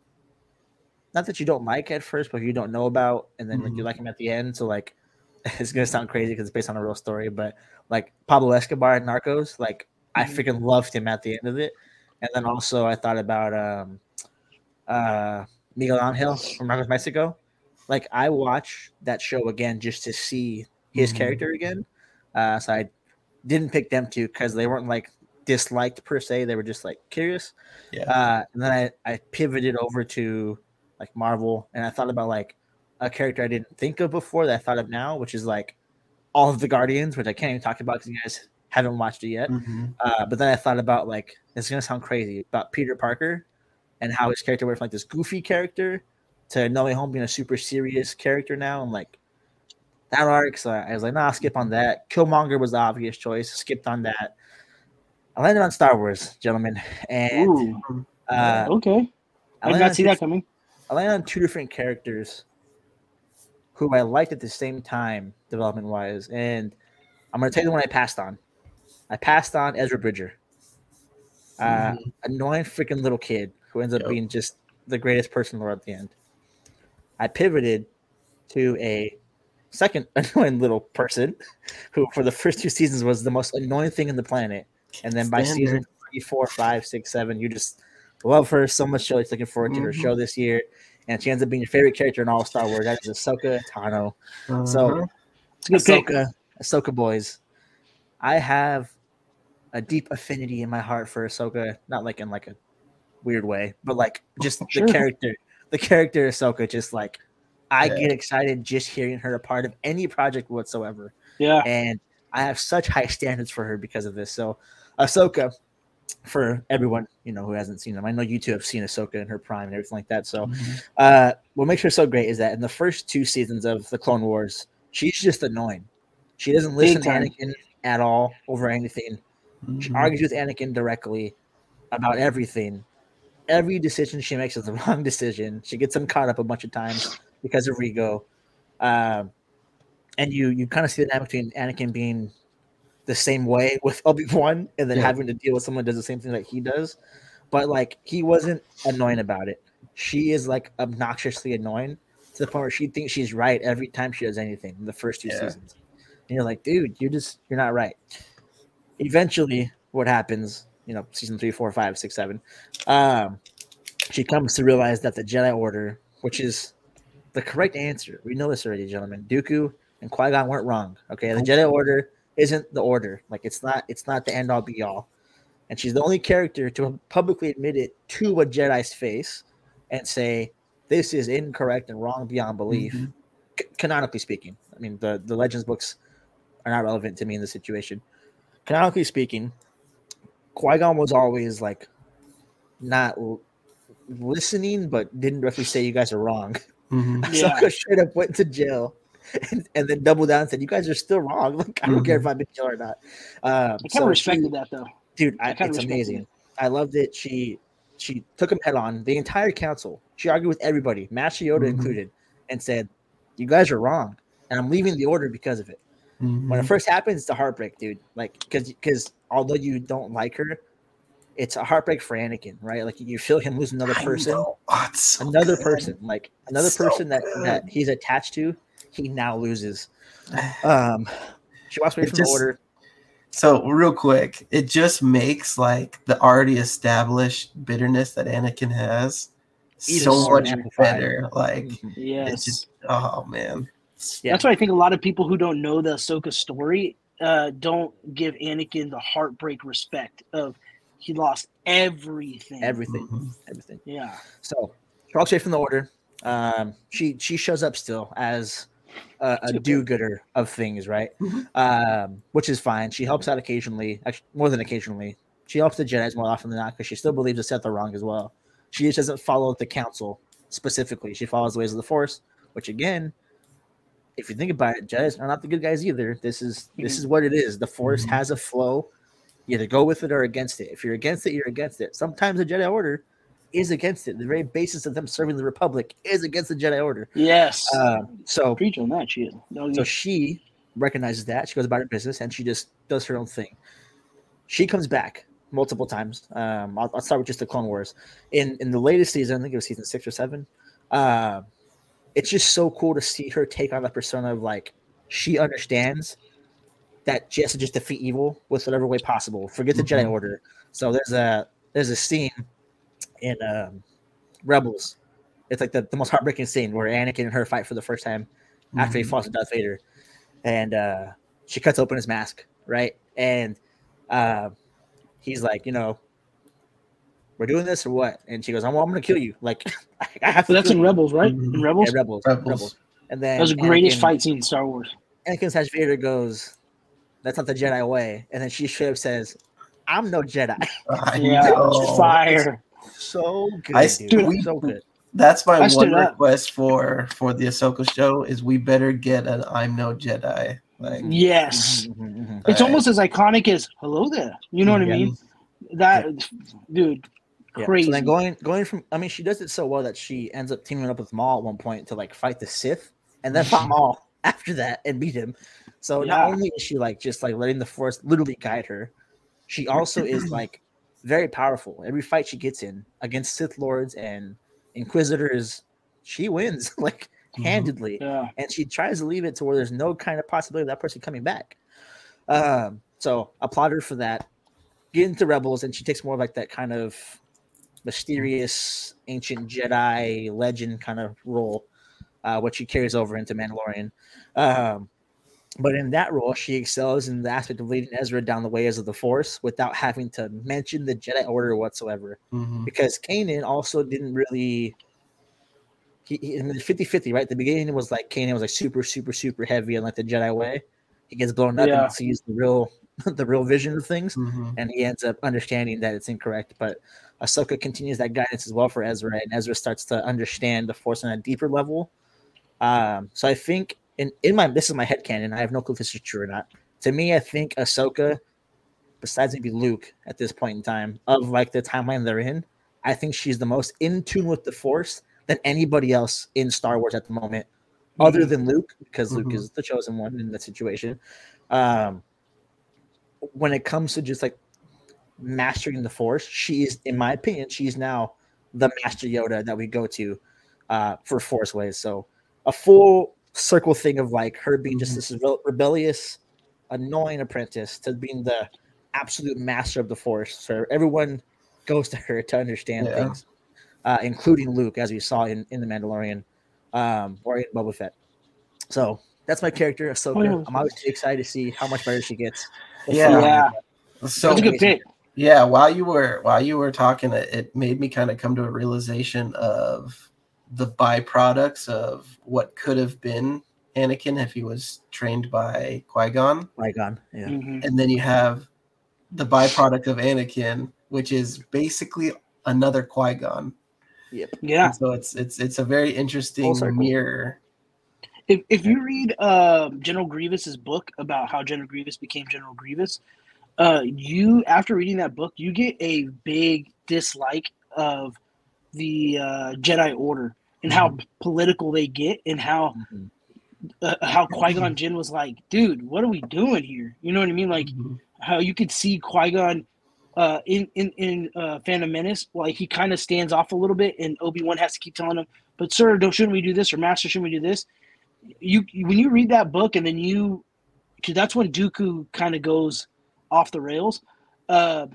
not that you don't like at first, but you don't know about, and then like you like him at the end. So like, *laughs* it's gonna sound crazy because it's based on a real story, but like Pablo Escobar and Narcos, like I Mhm. freaking loved him at the end of it. And then also I thought about um, uh, Miguel Angel from Narcos Mexico. Like I watch that show again just to see his Mhm. character again. Uh, so I didn't pick them two because they weren't like disliked per se. They were just like curious. Yeah. Uh, and then I, I pivoted over to like Marvel and I thought about like a character I didn't think of before that I thought of now, which is like all of the Guardians, which I can't even talk about because you guys haven't watched it yet. Mhm. Uh, but then I thought about like it's gonna sound crazy about Peter Parker and how his character went from like this goofy character to No Way Home being a super serious character now. And like that arc, so I was like, nah, I'll skip on that. Killmonger was the obvious choice. Skipped on that. I landed on Star Wars, gentlemen, and uh, okay. I did landed not see two- that coming. I landed on two different characters who I liked at the same time, development wise. And I'm going to tell you the one I passed on. I passed on Ezra Bridger. Uh, Annoying freaking little kid who ends up Yep. being just the greatest person in the world at the end. I pivoted to a second *laughs* annoying little person who, for the first two seasons, was the most annoying thing in the planet. And then by season three, four, five, six, seven, you just love her so much. So looking forward to her Mhm. show this year, and she ends up being your favorite character in all of Star Wars. That is Ahsoka Tano. So Uh-huh. Pick. Ahsoka, Ahsoka boys, I have a deep affinity in my heart for Ahsoka. Not like in like a weird way, but like just Sure. the character, the character Ahsoka. Just like I Yeah. get excited just hearing her a part of any project whatsoever Yeah. and I have such high standards for her because of this. So, Ahsoka, for everyone you know who hasn't seen them, I know you two have seen Ahsoka in her prime and everything like that. So, Mhm. uh, what makes her so great is that in the first two seasons of the Clone Wars, she's just annoying. She doesn't listen to. Anakin at all over anything. She Mhm. argues with Anakin directly about everything. Every decision she makes is the *laughs* wrong decision. She gets him caught up a bunch of times because of Rigo. Um, and you you kind of see the dynamic between Anakin being the same way with Obi Wan, and then Yeah. having to deal with someone who does the same thing that he does. But like he wasn't annoying about it. She is like obnoxiously annoying to the point where she thinks she's right every time she does anything in the first two Yeah. seasons. And you're like, dude, you're just you're not right. Eventually, what happens, you know, season three, four, five, six, seven, um, she comes to realize that the Jedi Order, which is the correct answer, we know this already, gentlemen. Dooku and Qui Gon weren't wrong. Okay, the Jedi Order isn't the order. Like it's not. It's not the end all be all. And she's the only character to publicly admit it to a Jedi's face and say this is incorrect and wrong beyond belief. Mhm. C- canonically speaking, I mean the the Legends books are not relevant to me in this situation. Canonically speaking, Qui Gon was always like not l- listening, but didn't directly say you guys are wrong. *laughs* Mhm. Yeah. Ahsoka straight up went to jail *laughs* and, and then doubled down and said, "You guys are still wrong. *laughs* Like, I don't care if I'm been jail or not." Um, I kind so of she- respected that though. dude, I, I it's amazing. it. I loved it. She she took him head on. The entire council. She argued with everybody, Master Yoda Mhm. included, and said, "You guys are wrong, and I'm leaving the order because of it." When it Mhm. first happens, it's a heartbreak, dude. Like, because because although you don't like her, it's a heartbreak for Anakin, right? Like you feel him lose another person. Oh, it's so another good. person, like another So person that good. that he's attached to, he now loses. *sighs* Um, she walks away It from just- the order. So real quick, it just makes like the already established bitterness that Anakin has Even so much better. Like Mhm. Yes. it's just oh man. Yeah. That's why I think a lot of people who don't know the Ahsoka story uh, don't give Anakin the heartbreak respect of he lost everything. Everything, Mhm. everything. Yeah. So she walks away from the order. Um, she she shows up still as a, a That's a good do-gooder of things, right? Mhm. Um, which is fine. She helps out occasionally, actually more than occasionally. She helps the Jedi's more often than not because she still believes the Sith are wrong as well. She just doesn't follow the council specifically. She follows the ways of the Force, which again, if you think about it, Jedi's are not the good guys either. This is this Mhm. is what it is. The Force Mhm. has a flow. You either go with it or against it. If you're against it, you're against it. Sometimes the Jedi Order is against it. The very basis of them serving the Republic is against the Jedi Order. Yes. Um, so Preach on that shit. No, so she recognizes that. She goes about her business and she just does her own thing. She comes back multiple times. Um, I'll, I'll start with just the Clone Wars. In in the latest season, I think it was season six or seven. Uh, it's just so cool to see her take on the persona of like she understands that she has to just defeat evil with whatever way possible. Forget the Jedi Mhm. Order. So there's a there's a scene in um, Rebels. It's like the, the most heartbreaking scene where Anakin and her fight for the first time after he Mhm. falls to Darth Vader, and uh, she cuts open his mask, right? And uh, he's like, you know, we're doing this or what? And she goes, I'm, I'm going to kill you. Like, *laughs* I have to. But that's in. Rebels, right? In Rebels. Yeah, Rebels, Rebels. Rebels. And then that was the greatest Anakin- fight scene in Star Wars. Anakin slash Vader goes, "That's not the Jedi way," and then she straight up says, "I'm no Jedi." *laughs* I Yeah, know. fire. so good, I dude. stood- so good. That's my I stood one up. request for for the Ahsoka show is we better get an I'm no Jedi. Like Yes. Mhm, mhm, mhm. It's Right. almost as iconic as "Hello there." You know what I mean? That, dude, Yeah, crazy. So then going going from, I mean, she does it so well that she ends up teaming up with Maul at one point to like fight the Sith, and then fought *laughs* Maul after that and beat him. So Yeah. not only is she like just like letting the Force literally guide her, she also is *clears throat* like very powerful. Every fight she gets in against Sith lords and Inquisitors, she wins *laughs* like Mhm. handedly yeah, and she tries to leave it to where there's no kind of possibility of that person coming back. Um, so applaud her for that. Get into Rebels, and she takes more of like that kind of mysterious ancient Jedi legend kind of role, uh, which she carries over into Mandalorian. Um, but in that role, she excels in the aspect of leading Ezra down the ways of the Force without having to mention the Jedi Order whatsoever mhm. because Kanan also didn't really he, he I mean, 50-50, right? The beginning was like Kanan was like super, super, super heavy on like the Jedi way. He gets blown up Yeah. and sees the real *laughs* the real vision of things, Mhm. and he ends up understanding that it's incorrect. But Ahsoka continues that guidance as well for Ezra, and Ezra starts to understand the Force on a deeper level. Um, so I think in in my this is my head canon. I have no clue if this is true or not. To me, I think Ahsoka, besides maybe Luke at this point in time of like the timeline they're in, I think she's the most in tune with the Force than anybody else in Star Wars at the moment, other than Luke, because Luke Mhm. is the chosen one in that situation. Um, when it comes to just like mastering the Force, she is, in my opinion, she's now the Master Yoda that we go to uh, for Force ways. So a full circle thing of like her being just Mhm. this rebellious, annoying apprentice to being the absolute master of the Force. So everyone goes to her to understand Yeah. things, uh, including Luke, as we saw in, in the Mandalorian um, or in Boba Fett. So that's my character, Ahsoka. Oh, yeah. I'm always excited to see how much better she gets. Yeah. yeah, So that's a good pick. Yeah, while you were while you were talking, it, it made me kind of come to a realization of the byproducts of what could have been Anakin if he was trained by Qui Gon, Qui-Gon, yeah. Mhm. and then you have the byproduct of Anakin, which is basically another Qui Gon. Yep. Yeah, So it's it's it's a very interesting mirror. if if you read uh, General Grievous's book about how General Grievous became General Grievous, uh, you after reading that book, you get a big dislike of the uh, Jedi Order and how political they get, and how Mhm. uh, how Qui Gon Jinn was like, "Dude, what are we doing here?" You know what I mean? Like Mhm. how you could see Qui Gon. Uh, in in in uh, Phantom Menace, like he kind of stands off a little bit, and Obi Wan has to keep telling him, "But sir, don't shouldn't we do this?" or "Master, shouldn't we do this?" you when you read that book and then you because that's when Dooku kind of goes off the rails. Uh,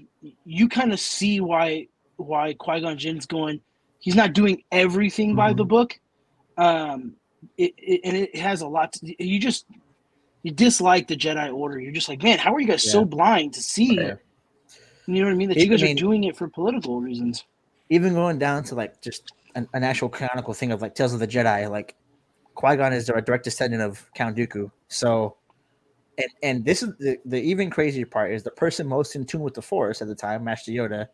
you kind of see why why Qui Gon Jinn's going. He's not doing everything by the book, um, it, it, and it has a lot. To, you just you dislike the Jedi Order. You're just like, man, how are you guys so blind to see? You know what I mean? That you guys are doing it for political reasons. even going down to like just an, an actual canonical thing of like Tales of the Jedi, like Qui Gon is a direct descendant of Count Dooku. So, and and this is the, the even crazier part is the person most in tune with the Force at the time, Master Yoda.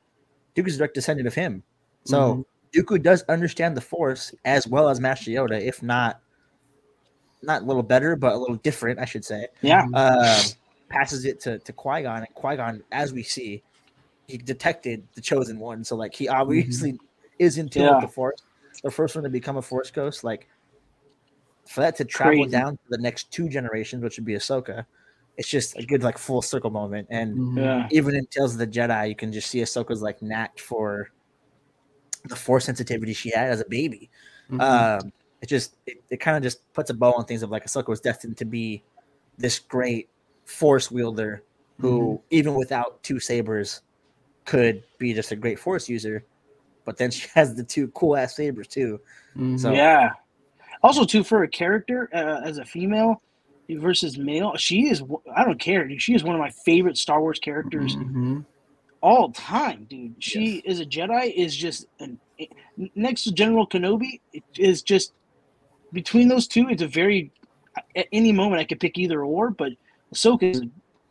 Dooku's a direct descendant of him. So Dooku does understand the Force as well as Master Yoda, if not not a little better, but a little different, I should say. Yeah, Um, passes it to to Qui Gon, and Qui Gon, as we see, he detected the chosen one. So like he obviously is in tune Yeah. with the Force. The first one to become a Force ghost, like for that to travel Crazy. down to the next two generations, which would be Ahsoka, it's just a good like full circle moment. And Mhm. yeah, even in Tales of the Jedi, you can just see Ahsoka's like knack for the Force sensitivity she had as a baby Mhm. um, it just it, it kind of just puts a bow on things of like Ahsoka was destined to be this great force wielder who even without two sabers could be just a great force user but then she *laughs* has the two cool ass sabers too Mhm. so- yeah. Also, too, for a character uh, as a female versus male, she is. I don't care. dude. She is one of my favorite Star Wars characters Mhm. all time, dude. She is a Jedi. Is just an, next to General Kenobi. It is just between those two. It's a very at any moment I could pick either or, but Ahsoka is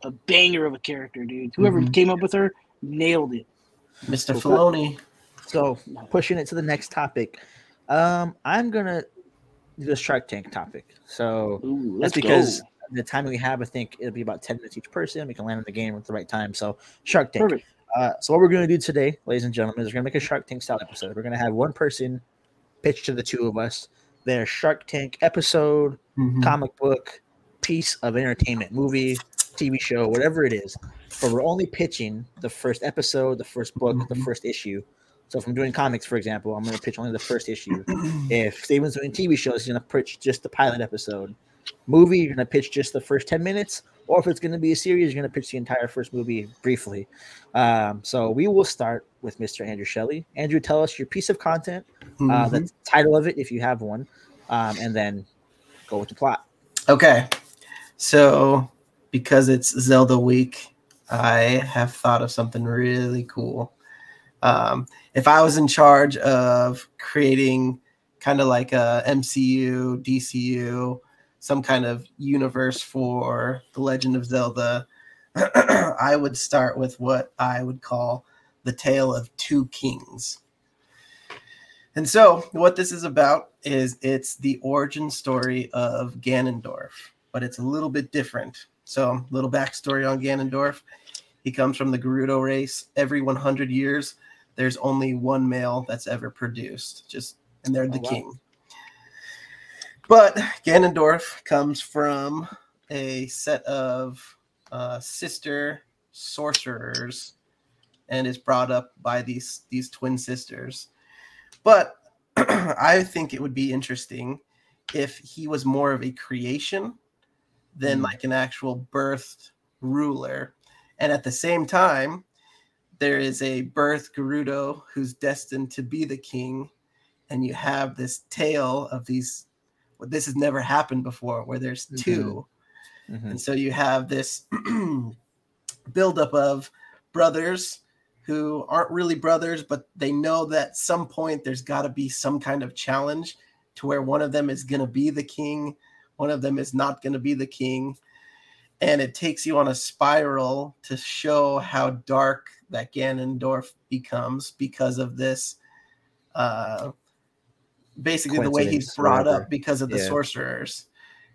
a banger of a character, dude. Whoever Mhm. came up with her nailed it. Mr. Cool. Filoni. So pushing it to the next topic, um, I'm gonna do the Shark Tank topic. So Ooh, that's because go. the time we have, I think it'll be about ten minutes each person. We can land in the game at the right time. So Shark Tank. Uh, so what we're going to do today, ladies and gentlemen, is we're going to make a Shark Tank style episode. We're going to have one person pitch to the two of us their Shark Tank episode, Mhm. comic book, piece of entertainment, movie, TV show, whatever it is. But we're only pitching the first episode, the first book, the Mhm. first issue. So if I'm doing comics, for example, I'm going to pitch only the first issue. *clears throat* if Steven's doing TV shows, he's going to pitch just the pilot episode. Movie, you're going to pitch just the first 10 minutes. Or if it's going to be a series, you're going to pitch the entire first movie briefly. Um, so we will start with Mr. Andrew Shelley. Andrew, tell us your piece of content, uh, Mhm. the title of it, if you have one, um, and then go with the plot. Okay. So, because it's Zelda week, I have thought of something really cool. Um, if I was in charge of creating kind of like a MCU, DCU, some kind of universe for The Legend of Zelda, *clears throat* I would start with what I would call the tale of two kings. And so, what this is about is it's the origin story of Ganondorf, but it's a little bit different. So, little backstory on Ganondorf. He comes from the Gerudo race. Every 100 years, there's only one male that's ever produced, just and they're the Oh, wow. king. But Ganondorf comes from a set of uh, sister sorcerers and is brought up by these these twin sisters. But *clears throat* I think it would be interesting if he was more of a creation than Mm. like an actual birthed ruler. And at the same time, there is a birth Gerudo who's destined to be the king. And you have this tale of these, well, this has never happened before, where there's Mhm. 2 Mhm. and so you have this *clears throat* buildup of brothers who aren't really brothers, but they know that at some point there's got to be some kind of challenge to where one of them is going to be the king, one of them is not going to be the king. And it takes you on a spiral to show how dark that Ganondorf becomes because of this. Uh, basically, the way he's brought whatever. up because of the Yeah. sorcerers.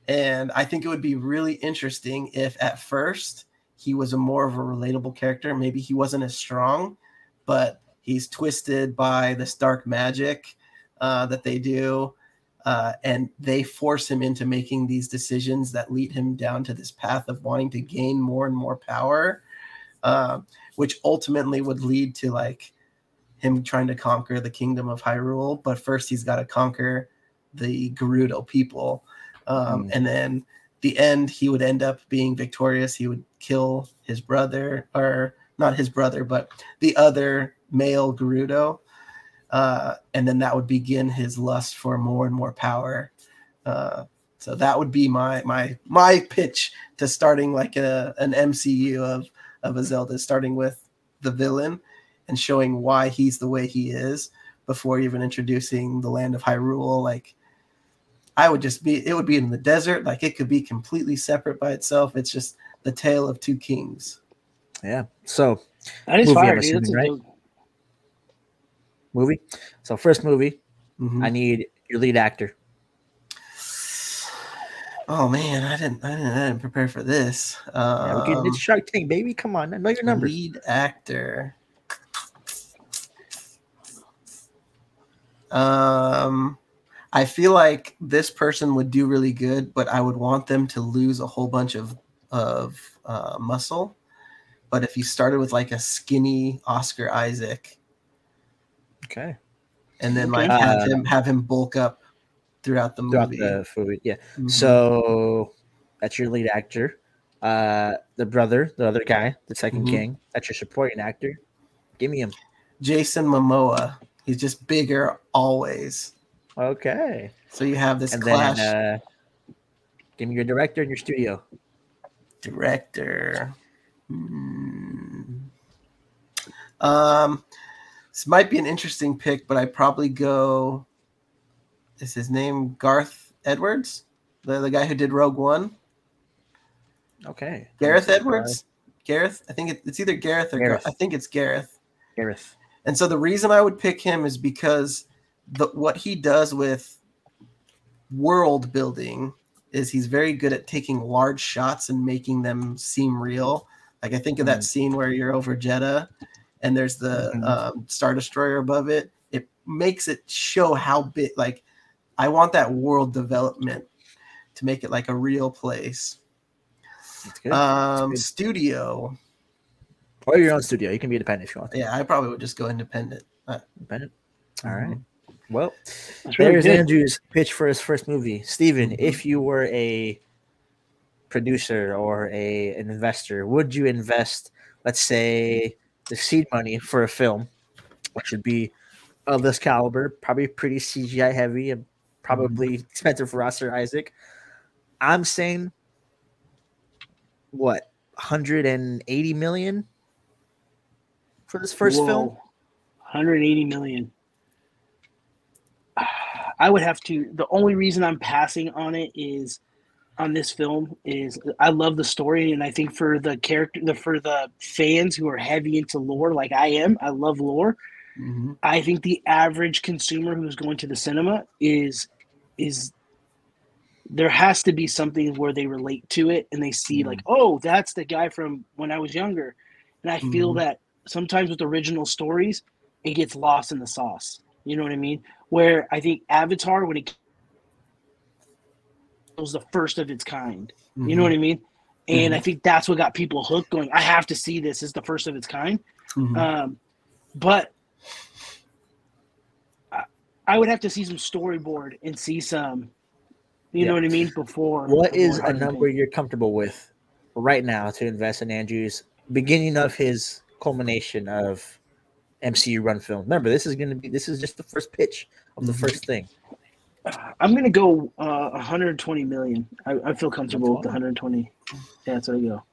And I think it would be really interesting if at first he was a more of a relatable character. Maybe he wasn't as strong, but he's twisted by this dark magic uh, that they do. Uh, and they force him into making these decisions that lead him down to this path of wanting to gain more and more power, uh, which ultimately would lead to like him trying to conquer the kingdom of Hyrule. But first, he's got to conquer the Gerudo people. Um, Mm. And then the end, he would end up being victorious. He would kill his brother, or not his brother, but the other male Gerudo. Uh, and then that would begin his lust for more and more power. Uh, so that would be my my my pitch to starting like a an MCU of of a Zelda, starting with the villain and showing why he's the way he is before even introducing the land of Hyrule. Like I would just be it would be in the desert, like it could be completely separate by itself. It's just the tale of two kings. Yeah. So That is Movie, fire, I'm dude. That's a dope- movie. So first movie, Mhm. I need your lead actor. Oh man, I didn't, I didn't, I didn't prepare for this. Yeah, we're getting Um, it's Shark Tank, baby. Come on, I know your numbers. Lead actor. Um, I feel like this person would do really good, but I would want them to lose a whole bunch of of uh, muscle. But if you started with like a skinny Oscar Isaac, Okay. and then Okay. like have Uh, him have him bulk up throughout the Throughout movie. the movie, yeah. Mhm. So that's your lead actor. Uh, the brother, the other guy, the 2nd Mhm. king. That's your supporting actor. Give me him. Jason Momoa, he's just bigger always. Okay. So you have this and clash. then uh, give me your director and your studio. director. Hmm. Um, this might be an interesting pick, but I probably go. Is his name Garth Edwards? the, the guy who did Rogue One. Okay. Gareth Edwards. Gareth, I think it, it's either Gareth or Gareth. I think it's Gareth. Gareth. And so the reason I would pick him is because the what he does with world building is he's very good at taking large shots and making them seem real. Like I think of that Mhm. scene where you're over Jedha and there's the Mhm. um, Star Destroyer above it. It makes it show how big. Like I want that world development to make it like a real place. That's good. Um, good. studio. or your own studio. You can be independent if you want. Yeah, I probably would just go independent. Uh, Independent. All right. Well, That's really there's good. Andrew's pitch for his first movie. Steven, Mhm. if you were a producer or a an investor, would you invest, let's say, the seed money for a film, which would be of this caliber, probably pretty CGI heavy and probably expensive for Oscar Isaac? I'm saying, what, 180 million for this first Whoa. film? 180 million. *sighs* I would have to. The only reason I'm passing on it is on this film is I love the story, and I think for the character, the for the fans who are heavy into lore, like I am, I love lore. mhm. I think the average consumer who's going to the cinema is is there has to be something where they relate to it and they see Mhm. like, oh, that's the guy from when I was younger. And I feel Mhm. that sometimes with original stories, it gets lost in the sauce. You know what I mean? Where I think Avatar, when it was the first of its kind. You know what I mean? And I think that's what got people hooked. Going, I have to see this. It's the first of its kind. Um, but I, would have to see some storyboard and see some, you know what I mean, before. What is before a I number you're comfortable with right now to invest in Andrew's beginning of his culmination of MCU run film? Remember, this is going to be this is just the first pitch of the Mhm. first thing. I'm gonna go uh, 120 million. I, I feel comfortable with the 120? 120. Yeah, that's what I go.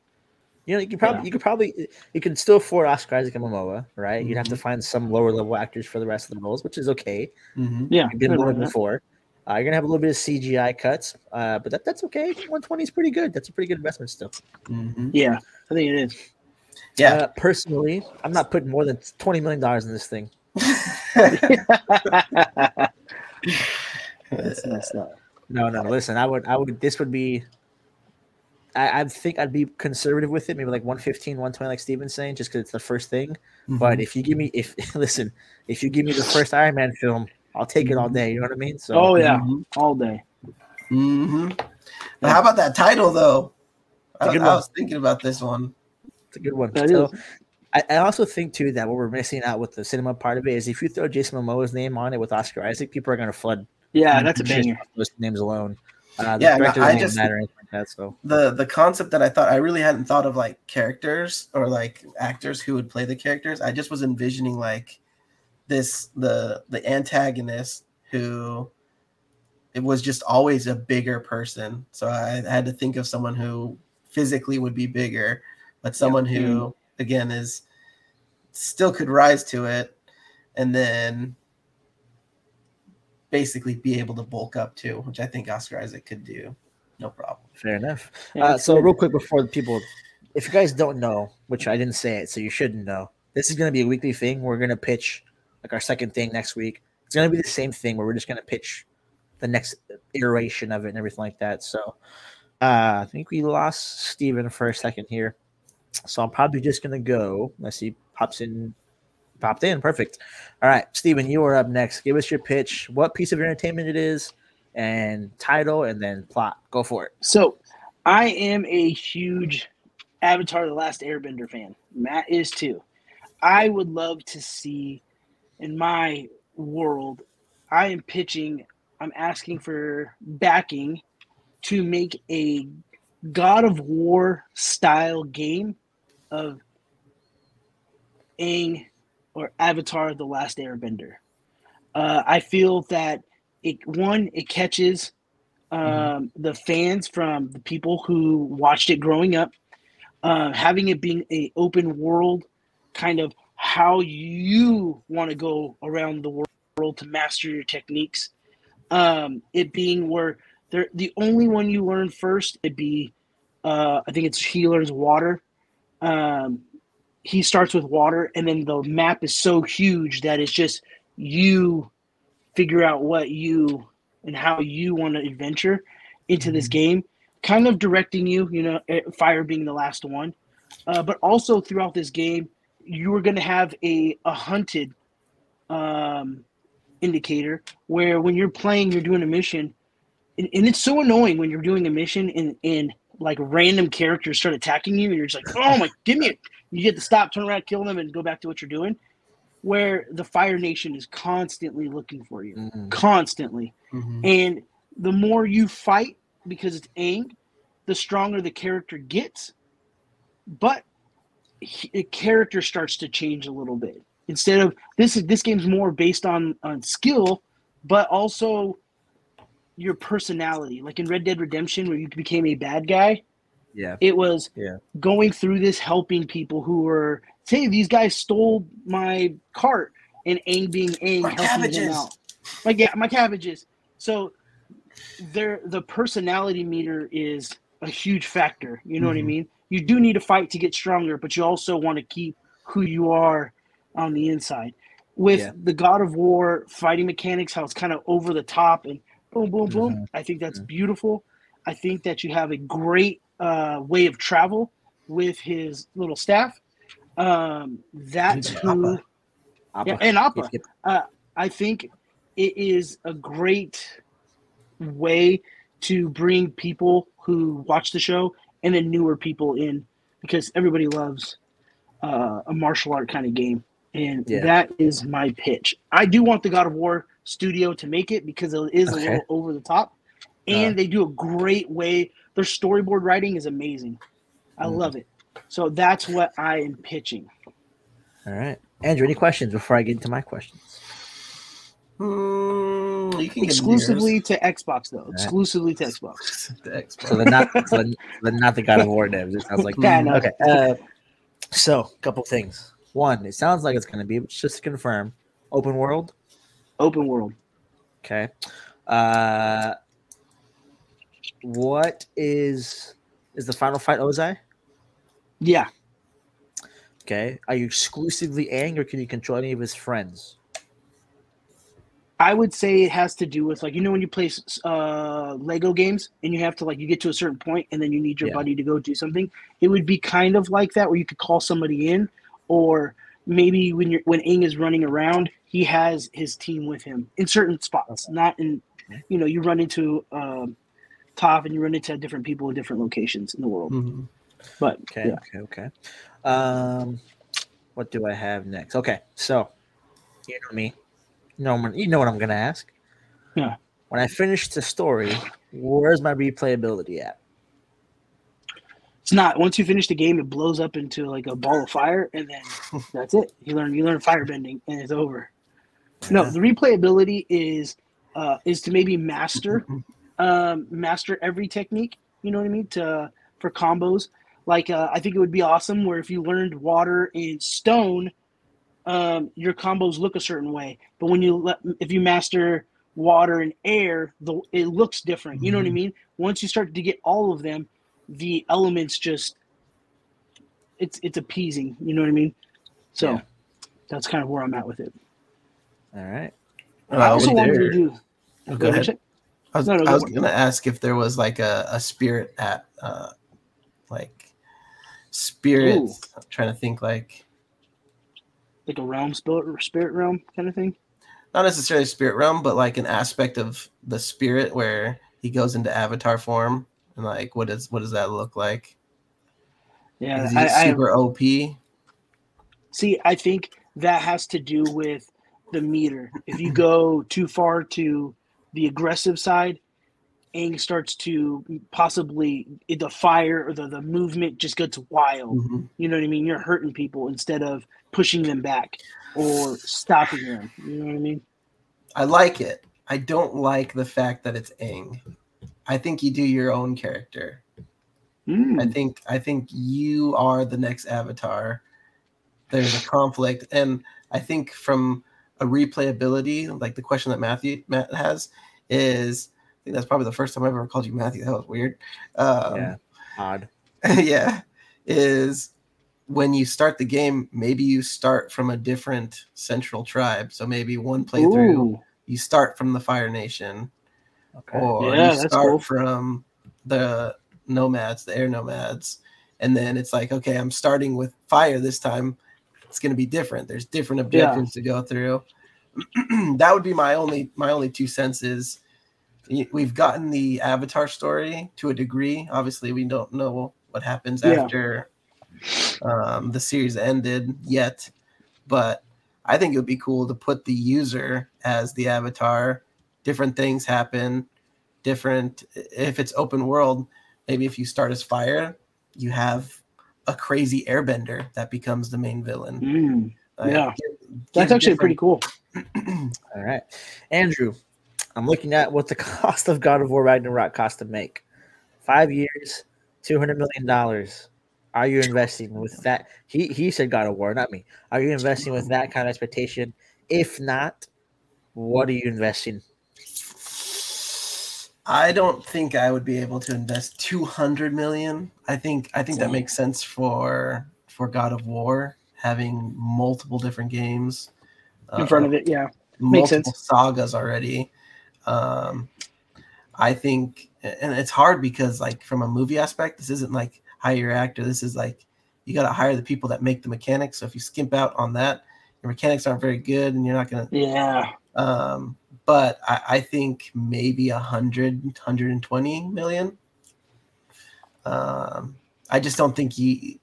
You know, you could probably you could probably you could still afford Oscar Isaac and Momoa, right? You'd have to find some lower level actors for the rest of the roles, which is okay. Mhm. Yeah, You've been I lower before. Uh, you're gonna have a little bit of CGI cuts, uh, but that, that's okay. 120 is pretty good. That's a pretty good investment still. Mhm. yeah, I think it is. Yeah. Uh, personally, I'm not putting more than 20 million dollars in this thing. *laughs* That's messed up. No, no. Listen, I would, I would. This would be. I, I think I'd be conservative with it, maybe like 115, 120, like Steven's saying, just because it's the first thing. Mm-hmm. But if you give me, if *laughs* listen, if you give me the first Iron Man film, I'll take it all day. You know what I mean? So, Oh yeah, Mhm. all day. Mm-hmm. But how about that title though? I, It's I was thinking about this one. it's a good one. That so, is. I, I also think too that what we're missing out with the cinema part of it is if you throw Jason Momoa's name on it with Oscar Isaac, people are going to flood Yeah, that's a just banger. those names alone. Uh, the Yeah, no, director I doesn't just- matter or anything like that. So, The the concept that I thought I really hadn't thought of like characters or like actors who would play the characters. I just was envisioning like this the the antagonist who it was just always a bigger person. So I had to think of someone who physically would be bigger, but someone who mm. again is still could rise to it and then basically be able to bulk up too, which I think Oscar Isaac could do. No problem. fair enough. Uh, so real quick before the people, if you guys don't know, which I didn't say it, so you shouldn't know. This is going to be a weekly thing. We're going to pitch like our second thing next week. It's going to be the same thing where we're just going to pitch the next iteration of it and everything like that. So uh, I think we lost Steven for a second here. So I'm probably just going to go. Let's see, pops in, popped in. Perfect. All right, Steven, you are up next. Give us your pitch, what piece of entertainment it is, and title, and then plot. Go for it. So, I am a huge Avatar: The Last Airbender fan. Matt is too. I would love to see in my world. I am pitching. I'm asking for backing to make a God of War style game of Aang or Avatar: The Last Airbender. Uh, I feel that it one it catches um, the fans from the people who watched it growing up, uh, having it being a open world, kind of how you want to go around the world to master your techniques. Um, it being where They're the only one you learn first. It'd be, uh, I think it's he learns water. Um, he starts with water, and then the map is so huge that it's just you figure out what you and how you want to adventure into this game, kind of directing you. You know, eh, fire being the last one, uh, but also throughout this game, you are going to have a a hunted um, indicator where when you're playing, you're doing a mission, and, and it's so annoying when you're doing a mission and and like random characters start attacking you, and you're just like, oh my, give me it. You get to stop, turn around, kill them, and go back to what you're doing. Where the Fire Nation is constantly looking for you, Mhm. constantly. Mhm. And the more you fight because it's Aang, the stronger the character gets. But he, the character starts to change a little bit. Instead of this is this game's more based on on skill, but also your personality. Like in Red Dead Redemption, where you became a bad guy, Yeah. it was Yeah. going through this helping people who were say these guys stole my cart and Aang being Aang My helping them cabbages. out. Like yeah, my cabbages. So there the personality meter is a huge factor. You know what I Mhm. mean? You do need to fight to get stronger, but you also want to keep who you are on the inside. With Yeah. the God of War fighting mechanics, how it's kind of over the top and boom, boom, boom. Mhm. I think that's Mhm. beautiful. I think that you have a great uh, way of travel with his little staff. Um, that's And who, yeah, and. Yep, yep. I think it is a great way to bring people who watch the show and then newer people in because everybody loves uh, a martial art kind of game. And Yeah. that is my pitch. I do want the God of War studio to make it because it is Okay. a little over the top. And Uh. they do a great way. Their storyboard writing is amazing. I Mhm. love it. So that's what I am pitching. All right. Andrew, any questions before I get into my questions? You can Exclusively to Xbox, though. *laughs* Exclusively to Xbox. get the Xbox. So they're not, so they're, they're not the God of War devs. It sounds like *laughs* Yeah, I know. Okay. Uh, so, a couple things. One, it sounds like it's going to be just to confirm open world. Open world. Okay. Uh, what is is the final fight Ozai? Yeah. Okay. Are you exclusively Aang, or can you control any of his friends? I would say it has to do with like you know when you play uh, Lego games and you have to like you get to a certain point and then you need your Yeah. buddy to go do something. It would be kind of like that where you could call somebody in, or maybe when you're when Aang is running around, he has his team with him in certain spots. Not in, you know, you run into um, Toph and you run into different people in different locations in the world. Mhm. But Okay. yeah, Okay. Okay. Um, what do I have next? Okay. So, you know me. You know, you know what I'm to ask. Yeah. When I finish the story, where's my replayability at? it's not once you finish the game, it blows up into like a ball of fire, and then *laughs* that's it. You learn you learn firebending, and it's over. No, the replayability is uh, is to maybe master *laughs* um, master every technique. You know what I mean? To for combos, like uh, I think it would be awesome where if you learned water and stone, um, your combos look a certain way. But when you let, if you master water and air, the it looks different. You know what I Mhm. mean? Once you start to get all of them, the elements just it's it's appeasing. You know what I mean? So Yeah. that's kind of where I'm at with it. All right. I Uh, also wanted their- to do. Oh, go ahead. I was, No, no, I was gonna ask if there was like a, a spirit at uh like spirit Ooh. I'm trying to think like like a realm spirit, spirit realm kind of thing. not necessarily spirit realm, but like an aspect of the spirit where he goes into avatar form and like what is what does that look like? Yeah, Is he I, I super OP? see. I think that has to do with the meter. If you go too far to the aggressive side, Aang starts to possibly the fire or the, the movement just gets wild. Mhm. You know what I mean? You're hurting people instead of pushing them back or stopping them. You know what I mean? I like it. I don't like the fact that it's Aang. I think you do your own character. I Mm. think I think you are the next avatar. There's a conflict, and I think from a replayability, like the question that Matthew Matt has, is think that's probably the first time I ever called you Matthew. That was weird. Um, yeah, odd. *laughs* yeah, is when you start the game, maybe you start from a different central tribe. So maybe one playthrough, Ooh, you start from the Fire Nation, Okay. or Yeah, you start cool. from the nomads, the air nomads, and then it's like, okay, I'm starting with fire this time. It's going to be different. There's different objectives to go through. *clears throat* that would be my only my only two senses. We've gotten the Avatar story to a degree. Obviously, we don't know what happens Yeah. after um, the series ended yet, but I think it would be cool to put the user as the avatar. Different things happen. Different if it's open world. Maybe if you start as fire, you have a crazy airbender that becomes the main villain. mm, Like, Yeah. give- that's actually pretty cool. *clears throat* All right, Andrew. I'm looking at what the *laughs* cost of God of War Ragnarok cost to make. Five years, two hundred million dollars. Are you investing with that? He he said God of War, not me. Are you investing with that kind of expectation? If not, what are you investing? I don't think I would be able to invest 200 million. I think I think that makes sense for for God of War having multiple different games In front of uh, it, yeah. multiple sense. sagas already. Um, I think, and it's hard because like from a movie aspect, this isn't like hire your actor. This is like you got to hire the people that make the mechanics. So if you skimp out on that, your mechanics aren't very good, and you're not gonna. Yeah. Um, but I, I think maybe a hundred, 120 million. Um, I just don't think he.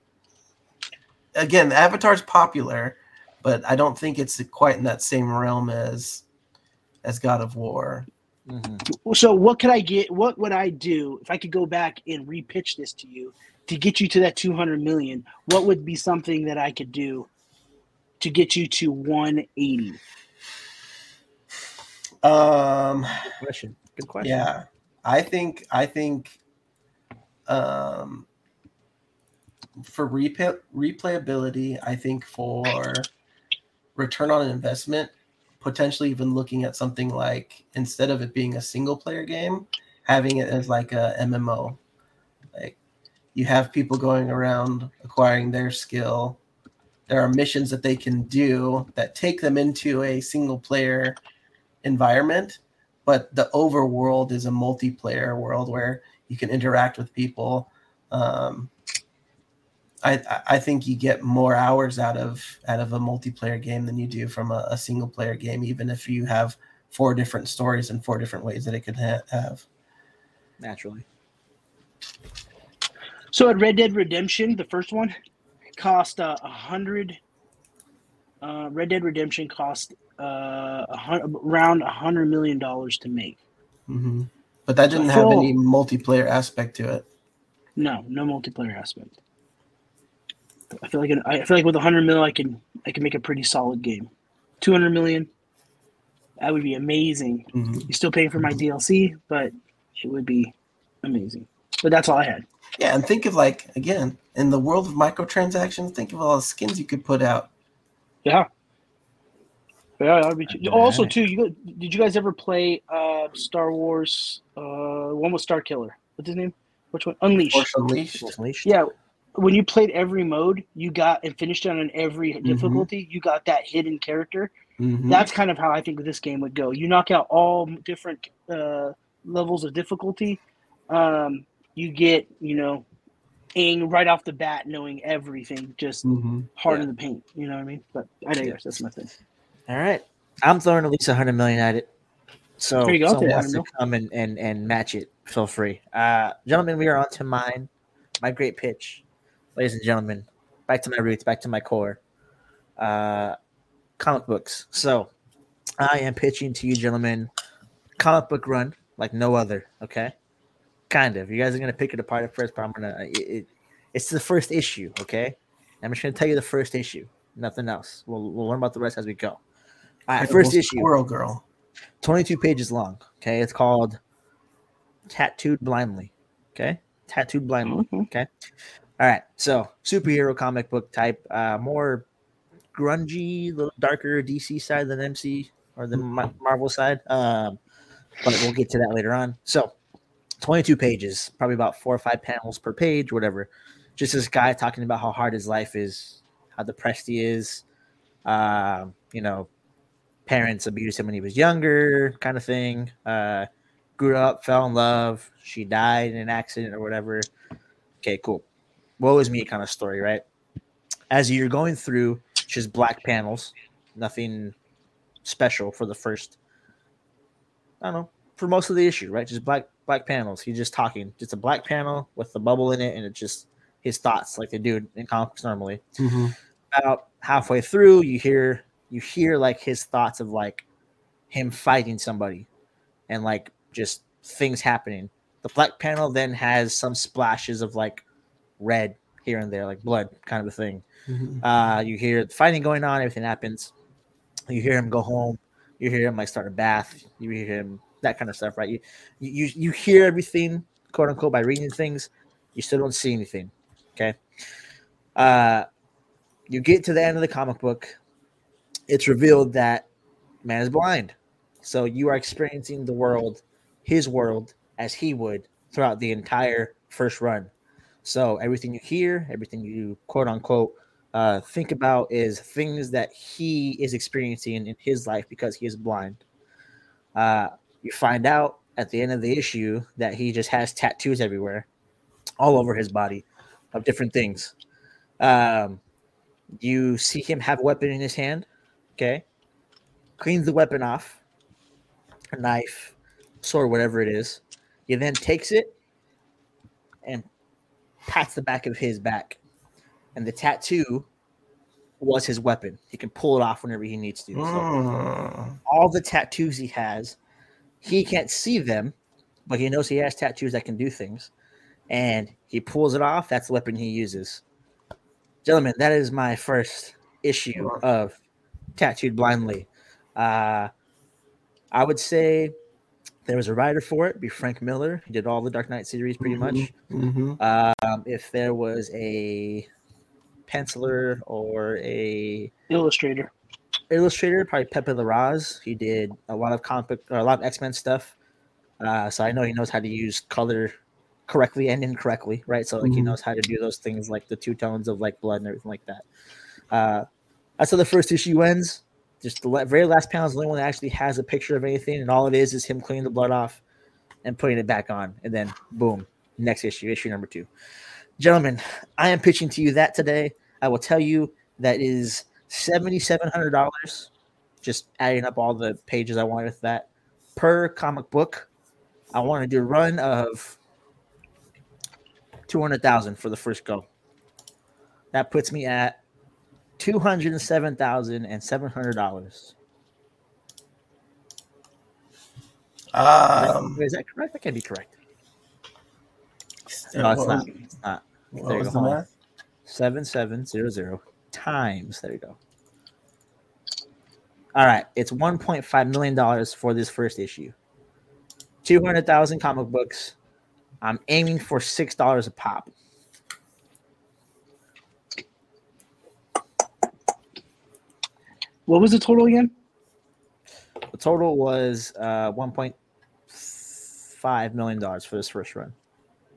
Again, Avatar's popular, but I don't think it's quite in that same realm as as God of War. Mhm. So what could I get? What would I do if I could go back and repitch this to you to get you to that 200 million? What would be something that I could do to get you to 180? Um, Good question. Good question. yeah, I think I think um, for replay replayability, I think for return on investment, potentially even looking at something like instead of it being a single player game, having it as like a MMO. Like you have people going around acquiring their skill. There are missions that they can do that take them into a single player environment, but the overworld is a multiplayer world where you can interact with people. Um, I I think you get more hours out of out of a multiplayer game than you do from a, a single player game, even if you have four different stories and four different ways that it could ha- have. Naturally. So at Red Dead Redemption, the first one cost uh, a hundred. Uh, Red Dead Redemption cost uh, around a hundred million dollars to make. Mm-hmm. But that didn't have any multiplayer aspect to it. No, no multiplayer aspect. I feel like an, I feel like with a hundred mil, I can I can make a pretty solid game. Two hundred million, that would be amazing. Mhm. You're still paying for my DLC, but it would be amazing. But that's all I had. Yeah, and think of like again in the world of microtransactions. Think of all the skins you could put out. Yeah. Yeah, that would be. Okay. Also, too, you did you guys ever play uh, Star Wars? Uh, one with Starkiller. What's his name? Which one? Unleashed. Force Unleashed. Unleashed. Yeah, when you played every mode, you got and finished it on every difficulty. You got that hidden character. Mhm. That's kind of how I think this game would go. You knock out all different uh, levels of difficulty. Um, you get, you know, Aang right off the bat, knowing everything, just Mhm. hard Yeah. in the paint. You know what I mean? But I digress. That's my thing. All right. I'm throwing at least 100 million at it. So There if someone yeah, wants to come and, and, and match it, feel free. Uh, gentlemen, we are on to mine. My great pitch. Ladies and gentlemen, back to my roots, back to my core. Uh, comic books. So I am pitching to you, gentlemen, comic book run like no other. Okay. Kind of. You guys are going to pick it apart at first, but I'm going to, it, it, it's the first issue. Okay. I'm just going to tell you the first issue, nothing else. We'll, we'll learn about the rest as we go. All right, first issue. Squirrel Girl. 22 pages long. Okay. It's called Tattooed Blindly. Okay. Tattooed Blindly. Mhm. Okay. All right. So, superhero comic book type, uh, more grungy, little darker DC side than MC or the Marvel side. Um, but we'll get to that later on. So, 22 pages, probably about four or five panels per page, whatever. Just this guy talking about how hard his life is, how depressed he is. Uh, you know, parents abused him when he was younger, kind of thing. Uh, grew up, fell in love. She died in an accident or whatever. Okay, cool. Woe is me kind of story, right? As you're going through just black panels, nothing special for the first, I don't know, for most of the issue, right? Just black black panels. He's just talking, just a black panel with the bubble in it, and it's just his thoughts, like they do in comics normally. Mm-hmm. About halfway through, you hear you hear like his thoughts of like him fighting somebody, and like just things happening. The black panel then has some splashes of like red here and there, like blood, kind of a thing. Mm-hmm. Uh, you hear the fighting going on, everything happens. You hear him go home. You hear him like start a bath. You hear him that kind of stuff, right? You you you hear everything, quote unquote, by reading things. You still don't see anything. Okay. Uh, you get to the end of the comic book. It's revealed that man is blind, so you are experiencing the world, his world, as he would throughout the entire first run. So everything you hear, everything you quote unquote uh, think about is things that he is experiencing in his life because he is blind. Uh, you find out at the end of the issue that he just has tattoos everywhere, all over his body, of different things. Um, you see him have a weapon in his hand. Okay, cleans the weapon off, a knife, sword, whatever it is. He then takes it and pats the back of his back and the tattoo was his weapon. He can pull it off whenever he needs to. So Mm. all the tattoos he has, he can't see them, but he knows he has tattoos that can do things. And he pulls it off. That's the weapon he uses. Gentlemen, that is my first issue of Tattooed Blindly. Uh, I would say there was a writer for it, be Frank Miller. He did all the Dark Knight series pretty much. Mhm. Um, if there was a penciler or a Illustrator. illustrator, probably Pepe Larraz. He did a lot of comic or a lot of X Men stuff. Uh, so I know he knows how to use color correctly and incorrectly, right? So like he Mhm. knows how to do those things like the two tones of like blood and everything like that. Uh, that's how the first issue ends. Just the very last panel is the only one that actually has a picture of anything, and all it is is him cleaning the blood off and putting it back on, and then boom, next issue, issue number two. Gentlemen, I am pitching to you that today. I will tell you that is seventy-seven hundred dollars. Just adding up all the pages I wanted with that per comic book. I want to do a run of two hundred thousand for the first go. That puts me at two hundred and seven thousand and seven hundred dollars. Um, Is that correct? That can't be correct. uh, No, it's not. It's not. There you go. the Hold on. math? Seven seven zero zero times. There you go. All right, it's one point five million dollars for this first issue. Two hundred thousand comic books. I'm aiming for six dollars a pop. What was the total again? The total was uh, one point five million dollars for this first run.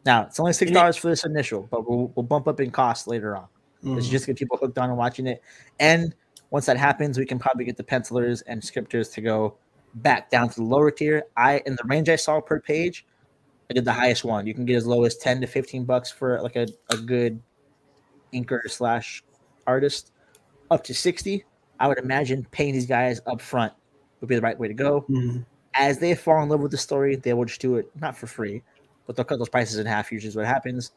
Now it's only six dollars for this initial, but we'll, we'll bump up in cost later on. It's Mhm. just to get people hooked on and watching it. And once that happens, we can probably get the pencilers and scripters to go back down to the lower tier. I in the range I saw per page, I did the highest one. You can get as low as ten to fifteen bucks for like a, a good inker slash artist, up to sixty. I would imagine paying these guys up front would be the right way to go. Mhm. As they fall in love with the story, they will just do it not for free, but they'll cut those prices in half. Usually, is what happens.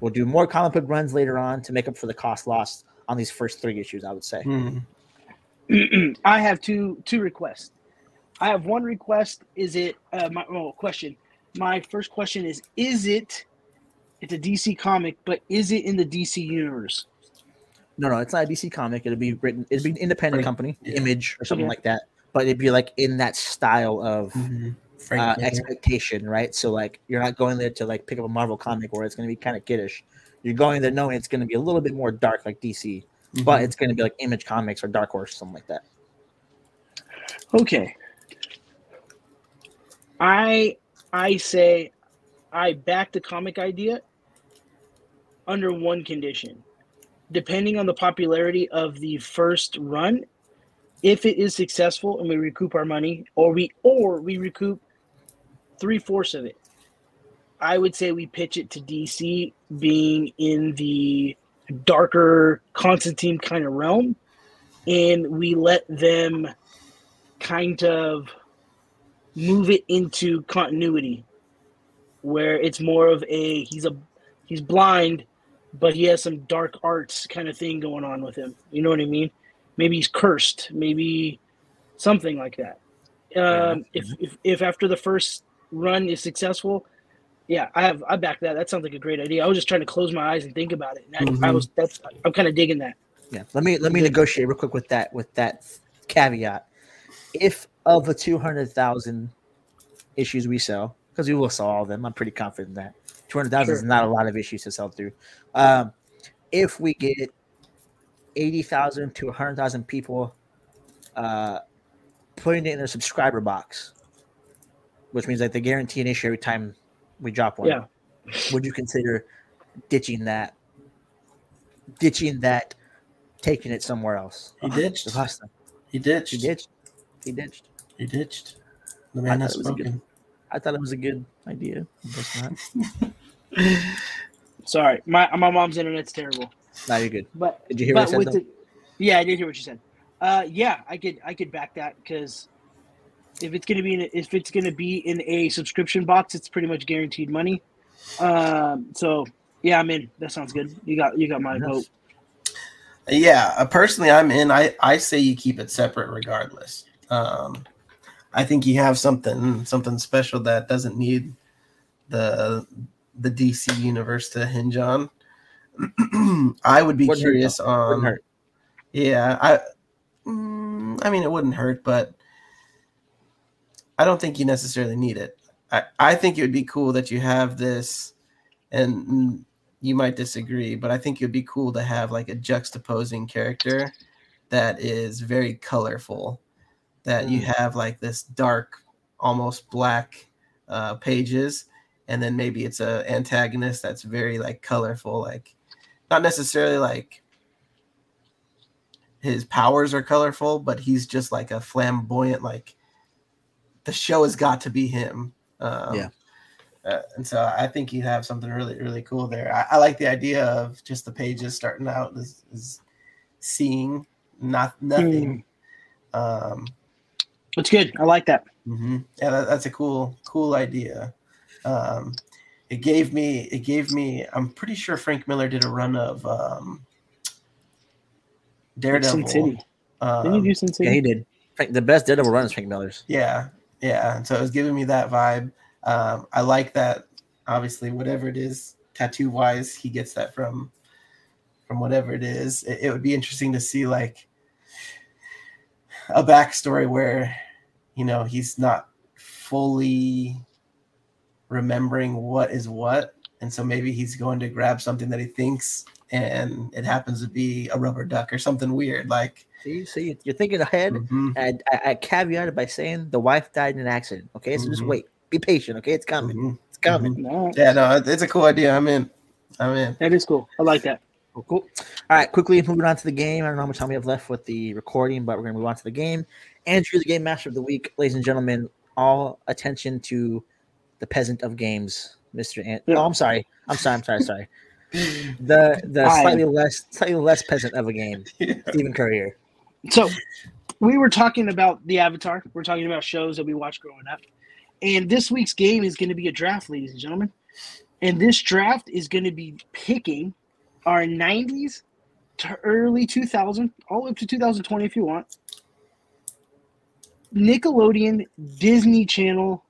We'll do more comic book runs later on to make up for the cost lost on these first three issues. I would say. Mhm. *clears throat* I have two two requests. I have one request. Is it uh, my well, question? My first question is: Is it? It's a DC comic, but is it in the DC universe? No, no, it's not a DC comic. It'll be written. It'll be an independent Right. company, Yeah. Image or something Okay. like that. But it'd be like in that style of Mhm. Frank uh, Miller. expectation, right? So like you're not going there to like pick up a Marvel comic where it's going to be kind of kiddish. You're going there knowing it's going to be a little bit more dark, like DC, but Mhm. it's going to be like Image Comics or Dark Horse, something like that. Okay. I I say I back the comic idea under one condition. Depending on the popularity of the first run, if it is successful and we recoup our money, or we or we recoup three fourths of it, I would say we pitch it to DC being in the darker Constantine kind of realm, and we let them kind of move it into continuity where it's more of a he's a he's blind but he has some dark arts kind of thing going on with him. You know what i mean? Maybe he's cursed. Maybe something like that. Um, if, if if after the first run is successful yeah i have i back that. That sounds like a great idea. I was just trying to close my eyes and think about it. And I, I Mhm. was that's i'm kind of digging that. Yeah, let me let me negotiate real quick with that with that caveat. If of the two hundred thousand issues we sell, because we will sell all of them, I'm pretty confident that two hundred thousand is not a lot of issues to sell through. Um, if we get eighty thousand to hundred thousand people uh, putting it in their subscriber box, which means like they guarantee an issue every time we drop one. Yeah. Would you consider ditching that? Ditching that, taking it somewhere else. He ditched. The last time. He ditched. He ditched. He ditched. He ditched. The I man thought has it good- spoken. I thought it was a good idea. It's not. *laughs* sorry my my mom's internet's terrible Now you're good. but Did you hear what I said? the, yeah, I did hear what you said. Uh, yeah, I could I could back that because if it's gonna be in a, if it's gonna be in a subscription box, it's pretty much guaranteed money. Um, so yeah, I'm in. That sounds good. You got you got my Yes. vote. Yeah, uh, personally, I'm in. I I say you keep it separate regardless. Um, I think you have something something special that doesn't need the the DC universe to hinge on. *clears throat* I would be Wouldn't hurt, curious Wouldn't on. hurt. Yeah, I. Mm, I mean, it wouldn't hurt, but I don't think you necessarily need it. I I think it would be cool that you have this, and mm, you might disagree, but I think it would be cool to have like a juxtaposing character that is very colorful. That you have like this dark, almost black uh, pages, and then maybe it's a antagonist that's very like colorful, like not necessarily like his powers are colorful, but he's just like a flamboyant, like the show has got to be him. Um, Yeah. uh, and so I think you have something really, really cool there. I, I like the idea of just the pages starting out as, as seeing not nothing. Um, It's good. I like that. mhm. Yeah, that, that's a cool, cool idea. Um, it gave me, it gave me. I'm pretty sure Frank Miller did a run of um, Daredevil. Sin City. Didn't Um, you do Sin City? Yeah, he did. Frank, the best Daredevil run is Frank Miller's. Yeah, yeah. So it was giving me that vibe. Um, I like that. Obviously, whatever it is, tattoo wise, he gets that from from whatever it is. It, it would be interesting to see like a backstory where you know he's not fully remembering what is what, and so maybe he's going to grab something that he thinks, and it happens to be a rubber duck or something weird. Like, See, see, you're thinking ahead. mhm, I, I, I caveated by saying the wife died in an accident. Okay, so just Mhm. wait, be patient. Okay, it's coming. mhm. It's coming. No, Yeah, no, it's a cool idea. I'm in. I'm in. that is cool. I like that. Cool, cool. All right, quickly moving on to the game. I don't know how much time we have left with the recording, but we're going to move on to the game. Andrew, the game master of the week, ladies and gentlemen. All attention to the peasant of games, Mister. An- Yeah. Oh, I'm sorry. I'm sorry. I'm sorry. Sorry. *laughs* The the I- slightly less slightly less peasant of a game, *laughs* Steven Currier. So we were talking about the Avatar. We're talking about shows that we watched growing up. And this week's game is going to be a draft, ladies and gentlemen. And this draft is going to be picking our 90s to early 2000, all the way up to 2020 if you want. Nickelodeon, Disney Channel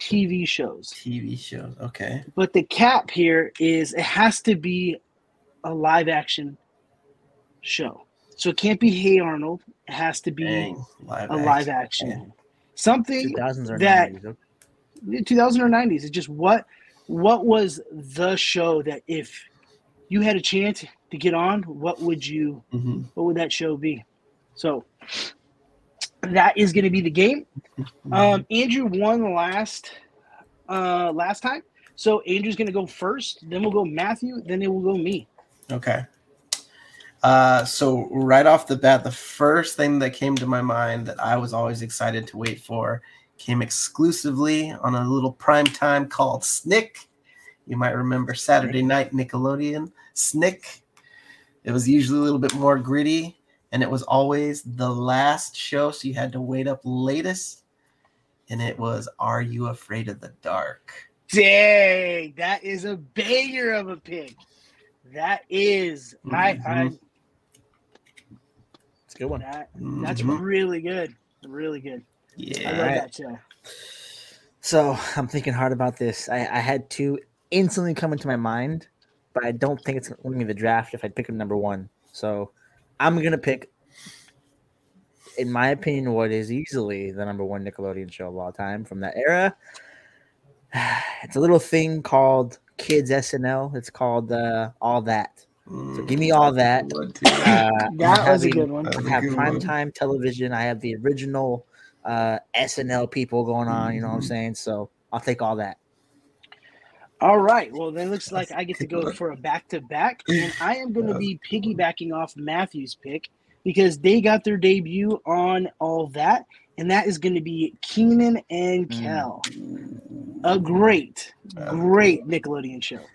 TV shows. TV shows. Okay. But the cap here is it has to be a live action show. So it can't be Hey Arnold. It has to be Dang, live a live action. Man. Something 2000s or that 90s. 2000 or 90s. It's just what what was the show that if you had a chance to get on, what would you Mhm. what would that show be? So that is going to be the game. Um, Andrew won last uh, last time, so Andrew's going to go first. Then we'll go Matthew. Then it will go me. Okay. Uh, so right off the bat, the first thing that came to my mind that I was always excited to wait for came exclusively on a little prime time called Snick. You might remember Saturday night Nickelodeon Snick. It was usually a little bit more gritty, and it was always the last show, so you had to wait up latest. And it was Are You Afraid of the Dark? Dang, that is a banger of a pick. That is, I, I Mhm. It's a good one. that that's Mhm. really good, really good. Yeah, I Yeah. love that show. So I'm thinking hard about this. I, I had two instantly come into my mind, but I don't think it's going to be the draft if I pick a number one. So I'm going to pick, in my opinion, what is easily the number one Nickelodeon show of all time from that era. *sighs* It's a little thing called Kids SNL. It's called uh, All That. So give me all that. Uh, *laughs* I'm That was a good one. I have primetime television. I have the original uh, SNL people going on. You know what I'm Mhm. saying? So I'll take all that. All right. Well, then it looks like I get to go *laughs* for a back to back, and I am going to be piggybacking off Matthew's pick because they got their debut on all that, and that is going to be Kenan and Mm. Kel, a great, great Nickelodeon show. *laughs*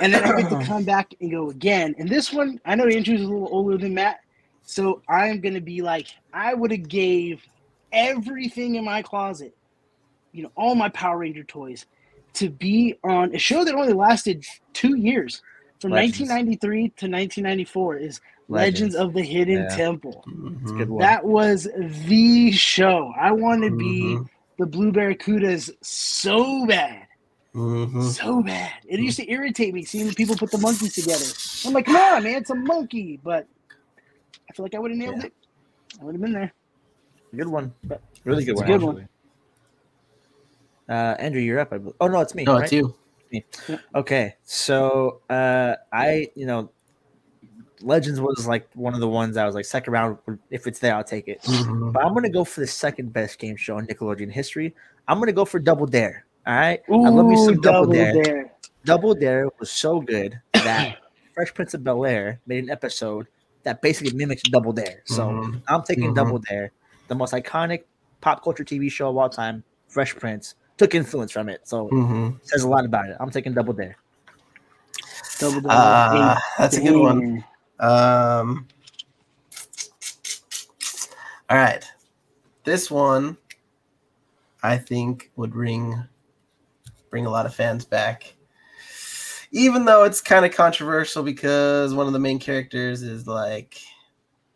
And then I get to come back and go again. And this one, I know Andrew's a little older than Matt, so I'm going to be like, I would have gave everything in my closet, you know, all my Power Ranger toys to be on a show that only lasted two years from Legends. 1993 to 1994 is Legends, of the Hidden Yeah. Temple. It's a Mhm. That was the show. I want to be Mhm. the Blue Barracudas so bad. Mhm. So bad. It used to irritate me seeing people put the monkeys together. I'm like, come on, man, it's a monkey. But I feel like I would have nailed Yeah. it. I would have been there. good one. Really good one. good one. Actually. Uh, Andrew, you're up. I believe. Oh no, it's me. No, right? it's you. Okay, so uh, I, you know, Legends was like one of the ones I was like second round. If it's there, I'll take it. Mhm. But I'm gonna go for the second best game show in Nickelodeon history. I'm gonna go for Double Dare. All right, Ooh, I love me some double Double Dare. dare. Double Dare was so good that *coughs* Fresh Prince of Bel Air made an episode that basically mimics Double Dare. So Mhm. I'm taking Mhm. Double Dare, the most iconic pop culture TV show of all time. Fresh Prince took influence from it, so Mhm. it says a lot about it. I'm taking Double Dare. Double dare. Uh, that's a good one. Um, all right. This one, I think, would bring bring a lot of fans back. Even though it's kind of controversial because one of the main characters is like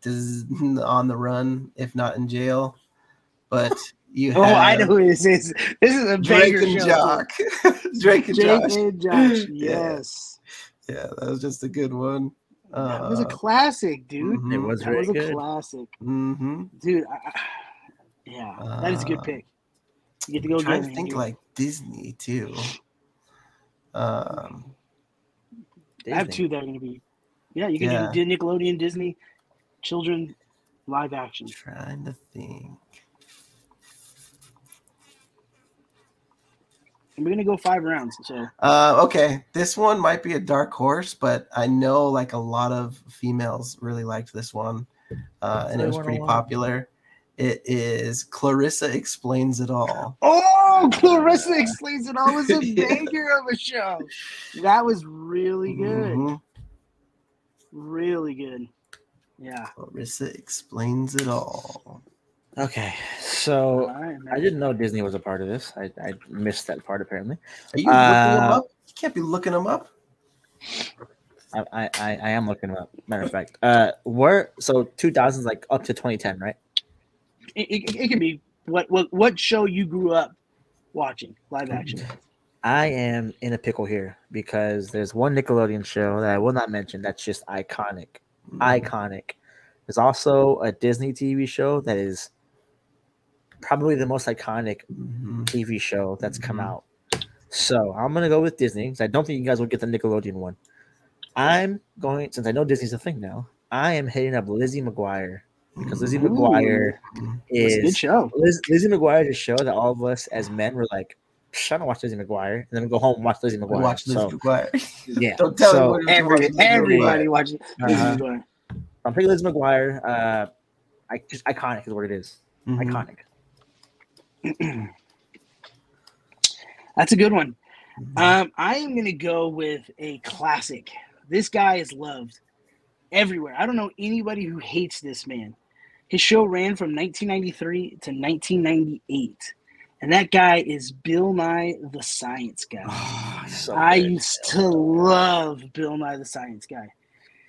is on the run, if not in jail. But you Oh, have I know who this is. This is a Drake banger and show. Jock. *laughs* Drake and Jake Josh. and *laughs* Josh. Yes. Yeah, that was just a good one. that was a Uh, classic, dude. mhm. It was That was a good. classic. Mhm. Dude, I, I- yeah, that is a good Uh, pick. You get to go I'm trying again. to think Andrew. like Disney too. Um, I have two that are going to be. Yeah, you can Yeah. do Nickelodeon, Disney, children, live action. trying to think. We're going to go five rounds. So Uh, okay, this one might be a dark horse, but I know like a lot of females really liked this one, uh, and it was pretty popular. It is Clarissa explains it all. Oh, Clarissa explains it all was a Yeah. *laughs* banger of a show. That was really good. Mhm. Really good. Yeah. Clarissa explains it all. Okay, so All right, man. I didn't know Disney was a part of this. I, I missed that part apparently. Are you looking them Uh, up? You can't be looking them up. I, I, I I am looking them up. Matter of fact, uh, where so 2000s like up to 2010, right? It, it, it can be what, what what show you grew up watching live action. I am in a pickle here because there's one Nickelodeon show that I will not mention that's just iconic. Mm-hmm. Iconic. There's also a Disney TV show that is probably the most iconic Mhm. TV show that's come Mhm. out. So I'm gonna go with Disney because I don't think you guys will get the Nickelodeon one. I'm going since I know Disney's a thing now. I am hitting up Lizzie McGuire because Lizzie Ooh. McGuire is a good show. Liz, Lizzie McGuire is a show that all of us as men were like, "Psh, I don't watch Lizzie McGuire, and then we go home and watch Lizzie McGuire. watch Lizzie so McGuire. yeah, *laughs* Don't tell so, me. Every, everybody watches. Uh-huh. Lizzie I'm picking Lizzie McGuire. Uh, I just iconic is what it is. Mhm. Iconic. *clears throat* That's a good one. Um, I am going to go with a classic. This guy is loved everywhere. I don't know anybody who hates this man. His show ran from 1993 to 1998. And that guy is Bill Nye the Science Guy. Oh, so I good. used to love Bill Nye the Science Guy.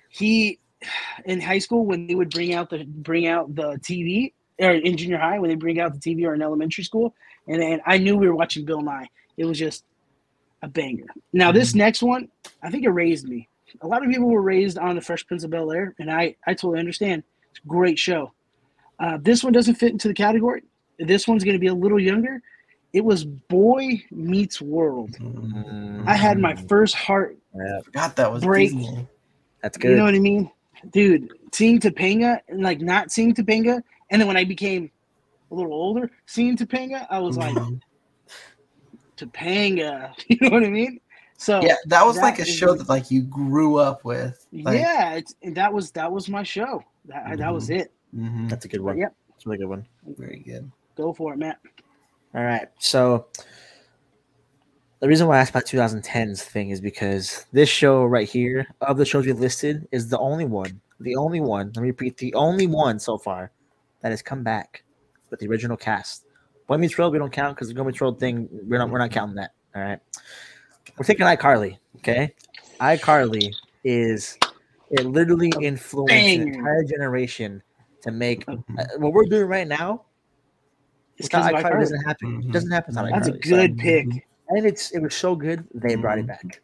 He *sighs* in high school when they would bring out the bring out the TV or in junior high when they bring out the TV or in elementary school, and then I knew we were watching Bill Nye. It was just a banger. Now this next one, I think it raised me. A lot of people were raised on the Fresh Prince of Bel Air, and I I totally understand. It's a great show. Uh, this one doesn't fit into the category. This one's going to be a little younger. It was Boy Meets World. Mhm. I had my first heart Yeah, Forgot that was Break. Disney. that's good. You know what I mean? Dude, seeing Topanga and like not seeing Topanga. And then when I became a little older, seeing Topanga, I was like, Mhm. Topanga. *laughs* You know what I mean? So yeah, that was that like a is- show that like you grew up with. Like, yeah, it's that was that was my show. That, that was it. mhm, That's a good one. Yep. That's a really good one. very good. Go for it, Matt. All right. So the reason why I asked about 2010s thing is because this show right here, of the shows we listed, is the only one, the only one, let me repeat, the only one so far that has come back with the original cast. Boy Meets World, we don't count because the Girl Meets World thing, we're not, we're not counting that. All right. We're taking iCarly. Okay. iCarly is, it literally influenced an entire generation to make uh, what we're doing right now. It's Without because of iCarly, iCarly. doesn't happen. Mhm. It doesn't happen without That's a iCarly. So- good pick. and it's it was so good they brought it back.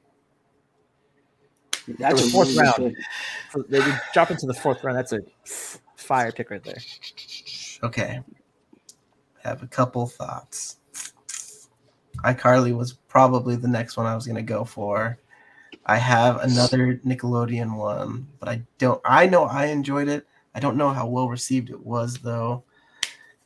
That's a fourth really round. pick. They would drop into the fourth round. That's a f- fire pick right there. Okay. Have a couple thoughts. iCarly was probably the next one I was gonna go for. I have another Nickelodeon one, but I don't I know I enjoyed it. I don't know how well received it was though.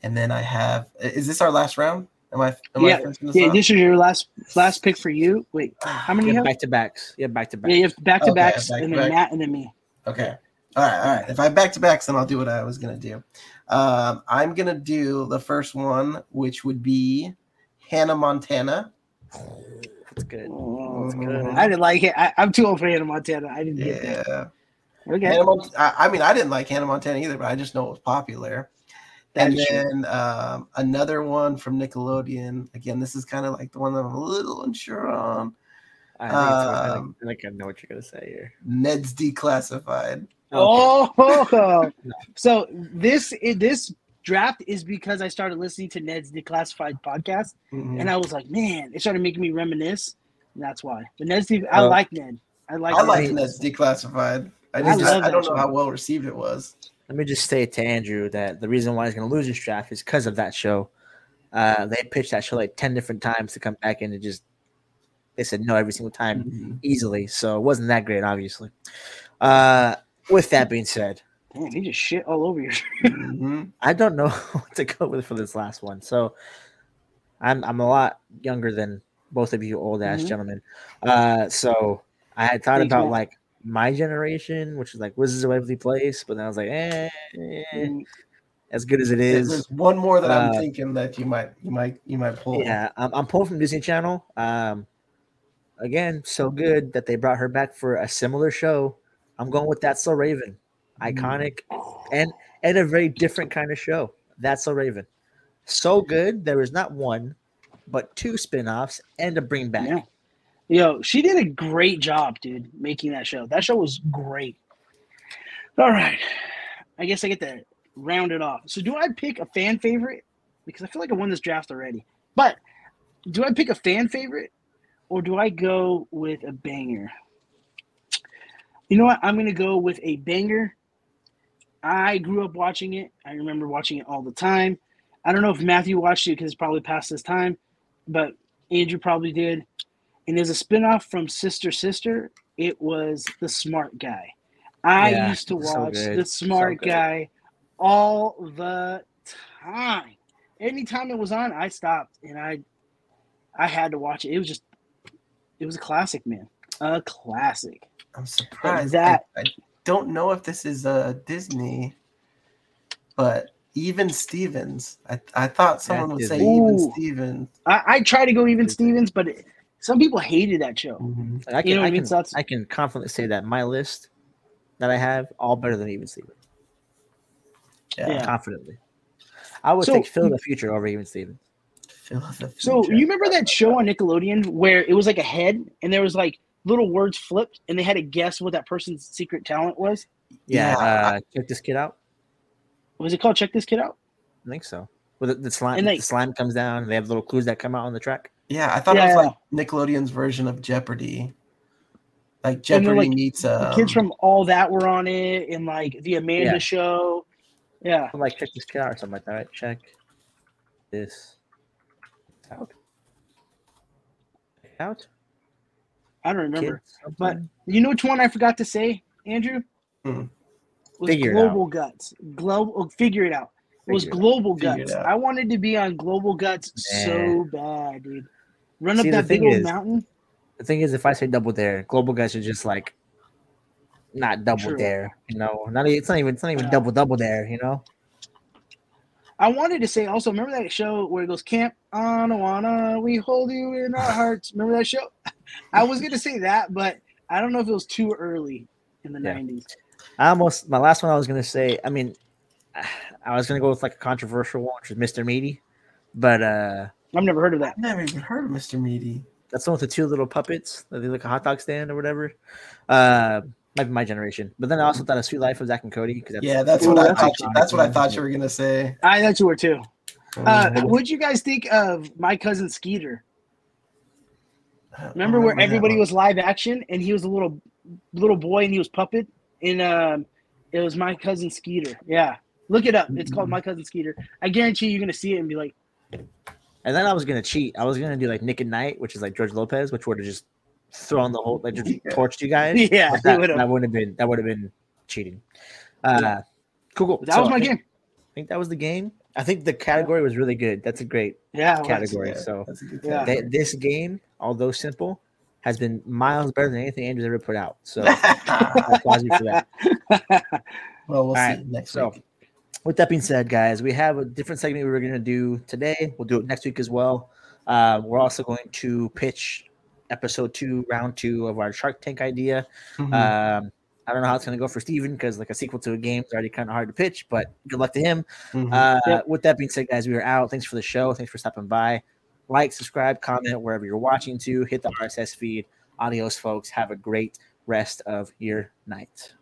And then I have is this our last round? Am I am Yeah, I this Yeah, off? this is your last last pick for you. Wait, how *sighs* many You you have have? back to backs. Yeah, back to back. Yeah, you have back to backs, Okay, and then back-to-back. Matt, and then me. Okay. All right, all right. If I back to backs, then I'll do what I was gonna do. Um, I'm gonna do the first one, which would be Hannah Montana. That's good. Oh, good. I didn't like it. I, I'm too old for Hannah Montana. I didn't get that. Yeah. Okay. Hannah Mont- I, I mean, I didn't like Hannah Montana either, but I just know it was popular. That and then um, another one from Nickelodeon. Again, this is kind of like the one that I'm a little unsure on. I think, it's, I, Um, think, I think I know what you're gonna say here. Ned's Declassified. Oh, so this this draft is because I started listening to Ned's Declassified podcast, Mhm. and I was like, man, it started making me reminisce. And that's why. But Ned's, De- I Uh, like Ned. I like. I like Ned's Declassified. I, I just, I, love I don't that know how well received it was. Let me just say to Andrew that the reason why he's gonna lose his draft is because of that show. Uh, they pitched that show like ten different times to come back in and just they said no every single time Mhm. easily. So it wasn't that great, obviously. Uh, with that being said, Damn, he just shit all over you. *laughs* Mhm. I don't know *laughs* what to go with for this last one. So I'm I'm a lot younger than both of you old ass Mhm. gentlemen. Uh, so I had thought Thanks, about man. like my generation, which is like Wizards of Waverly Place, but then I was like, eh, eh, Mm, as good as it is. There's one more that I'm uh, thinking that you might, you might, you might pull. Yeah, I'm, I'm pulling from Disney Channel. Um, again, so good that they brought her back for a similar show. I'm going with That's So Raven, mm. iconic, and and a very different kind of show. That's So Raven, so good. There was not one, but two spin-offs and a bring back. Yeah. Yo, she did a great job, dude, making that show. That show was great. All right. I guess I get to round it off. So do I pick a fan favorite? Because I feel like I won this draft already. But do I pick a fan favorite or do I go with a banger? You know what? I'm gonna go with a banger. I grew up watching it. I remember watching it all the time. I don't know if Matthew watched it because it's probably past his time, but Andrew probably did. And there's a spinoff from Sister Sister. It was The Smart Guy. I Yeah, used to watch good. The Smart So. Guy all the time. Anytime it was on, I stopped and I I had to watch it. It was just it was a classic, man. A classic. I'm surprised. that- I, I don't know if this is a Disney, but even Stevens. I, I thought someone would say Disney. even Stevens. I, I try to go even Stevens, but it, some people hated that show. Mhm. I can, You know what I I mean? can, So I can confidently say that my list that I have all better than even Stevens. Yeah. Yeah. Confidently, I would So- take Phil in the future over even Stevens. Phil of the So you remember that show on Nickelodeon where it was like a head and there was like little words flipped and they had to guess what that person's secret talent was? Yeah, Yeah. uh, check this kid out. Was it called Check This Kid Out? I think so. With the, the slime, And, like- the slime comes down. They have little clues that come out on the track. Yeah, I thought it was like Nickelodeon's version of Jeopardy. Like And Jeopardy like, meets The um, kids from All That were on it and like the Amanda Yeah. show. Yeah. I'm like check this kid out or something like that. Right? Check this out. Out. I don't remember. Kid but- You know which one I forgot to say, Andrew? Hmm. Was Figure it Global Guts. Global oh, figure it out. It was Figure. Global it Guts. I wanted to be on Global Guts so bad, dude. Run up See, the that big thing old is- mountain. the thing is, if I say double dare, global guts are just like not double True. dare. You know, not it's not even it's not even Yeah. double double dare. You know, I wanted to say also, remember that show where it goes Camp Anawana, we hold you in our hearts. Remember that show? I was gonna say that, but I don't know if it was too early in the Yeah. nineties. I almost my last one I was gonna say. I mean, *sighs* I was gonna go with like a controversial one, which is Mr. Meaty, but uh I've never heard of that. I've never even heard of Mr. Meaty. that's the one with the two little puppets that they look like a hot dog stand or whatever. Uh, might be my generation. But then I also thought of Suite Life of Zack and Cody because Yeah, that's Ooh, what I thought. actually That's what I thought you were gonna say. I thought you were too. Uh, Mhm. what'd you guys think of my cousin Skeeter? Remember where everybody was live action and he was a little little boy and he was puppet? And um, it was my cousin Skeeter. Yeah, look it up. It's called my cousin Skeeter. I guarantee you're gonna see it and be like, And then I was gonna cheat. I was gonna do like Nick at Nite, which is like George Lopez, which would have just thrown the whole like just *laughs* Yeah. torched you guys. *laughs* yeah, that, that wouldn't have been that would have been cheating. Uh, cool, cool. that So was my I think, game. I think that was the game. I think the category was really good. That's a great Yeah, category. Yeah, So that's a good Yeah. th- this game, although simple, has been miles better than anything Andrew's ever put out. So *laughs* category. applaud you for that. well, we'll All see right, next so- week. With that being said, guys, we have a different segment we were going to do today. We'll do it next week as well. Uh, we're also going to pitch episode two, round two of our Shark Tank idea. Mhm. Um, I don't know how it's going to go for Steven because, like, a sequel to a game is already kind of hard to pitch, but good luck to him. Mhm. Uh, Yep. With that being said, guys, we are out. Thanks for the show. Thanks for stopping by. Like, subscribe, comment wherever you're watching to. Hit the RSS feed. Adios, folks. Have a great rest of your night.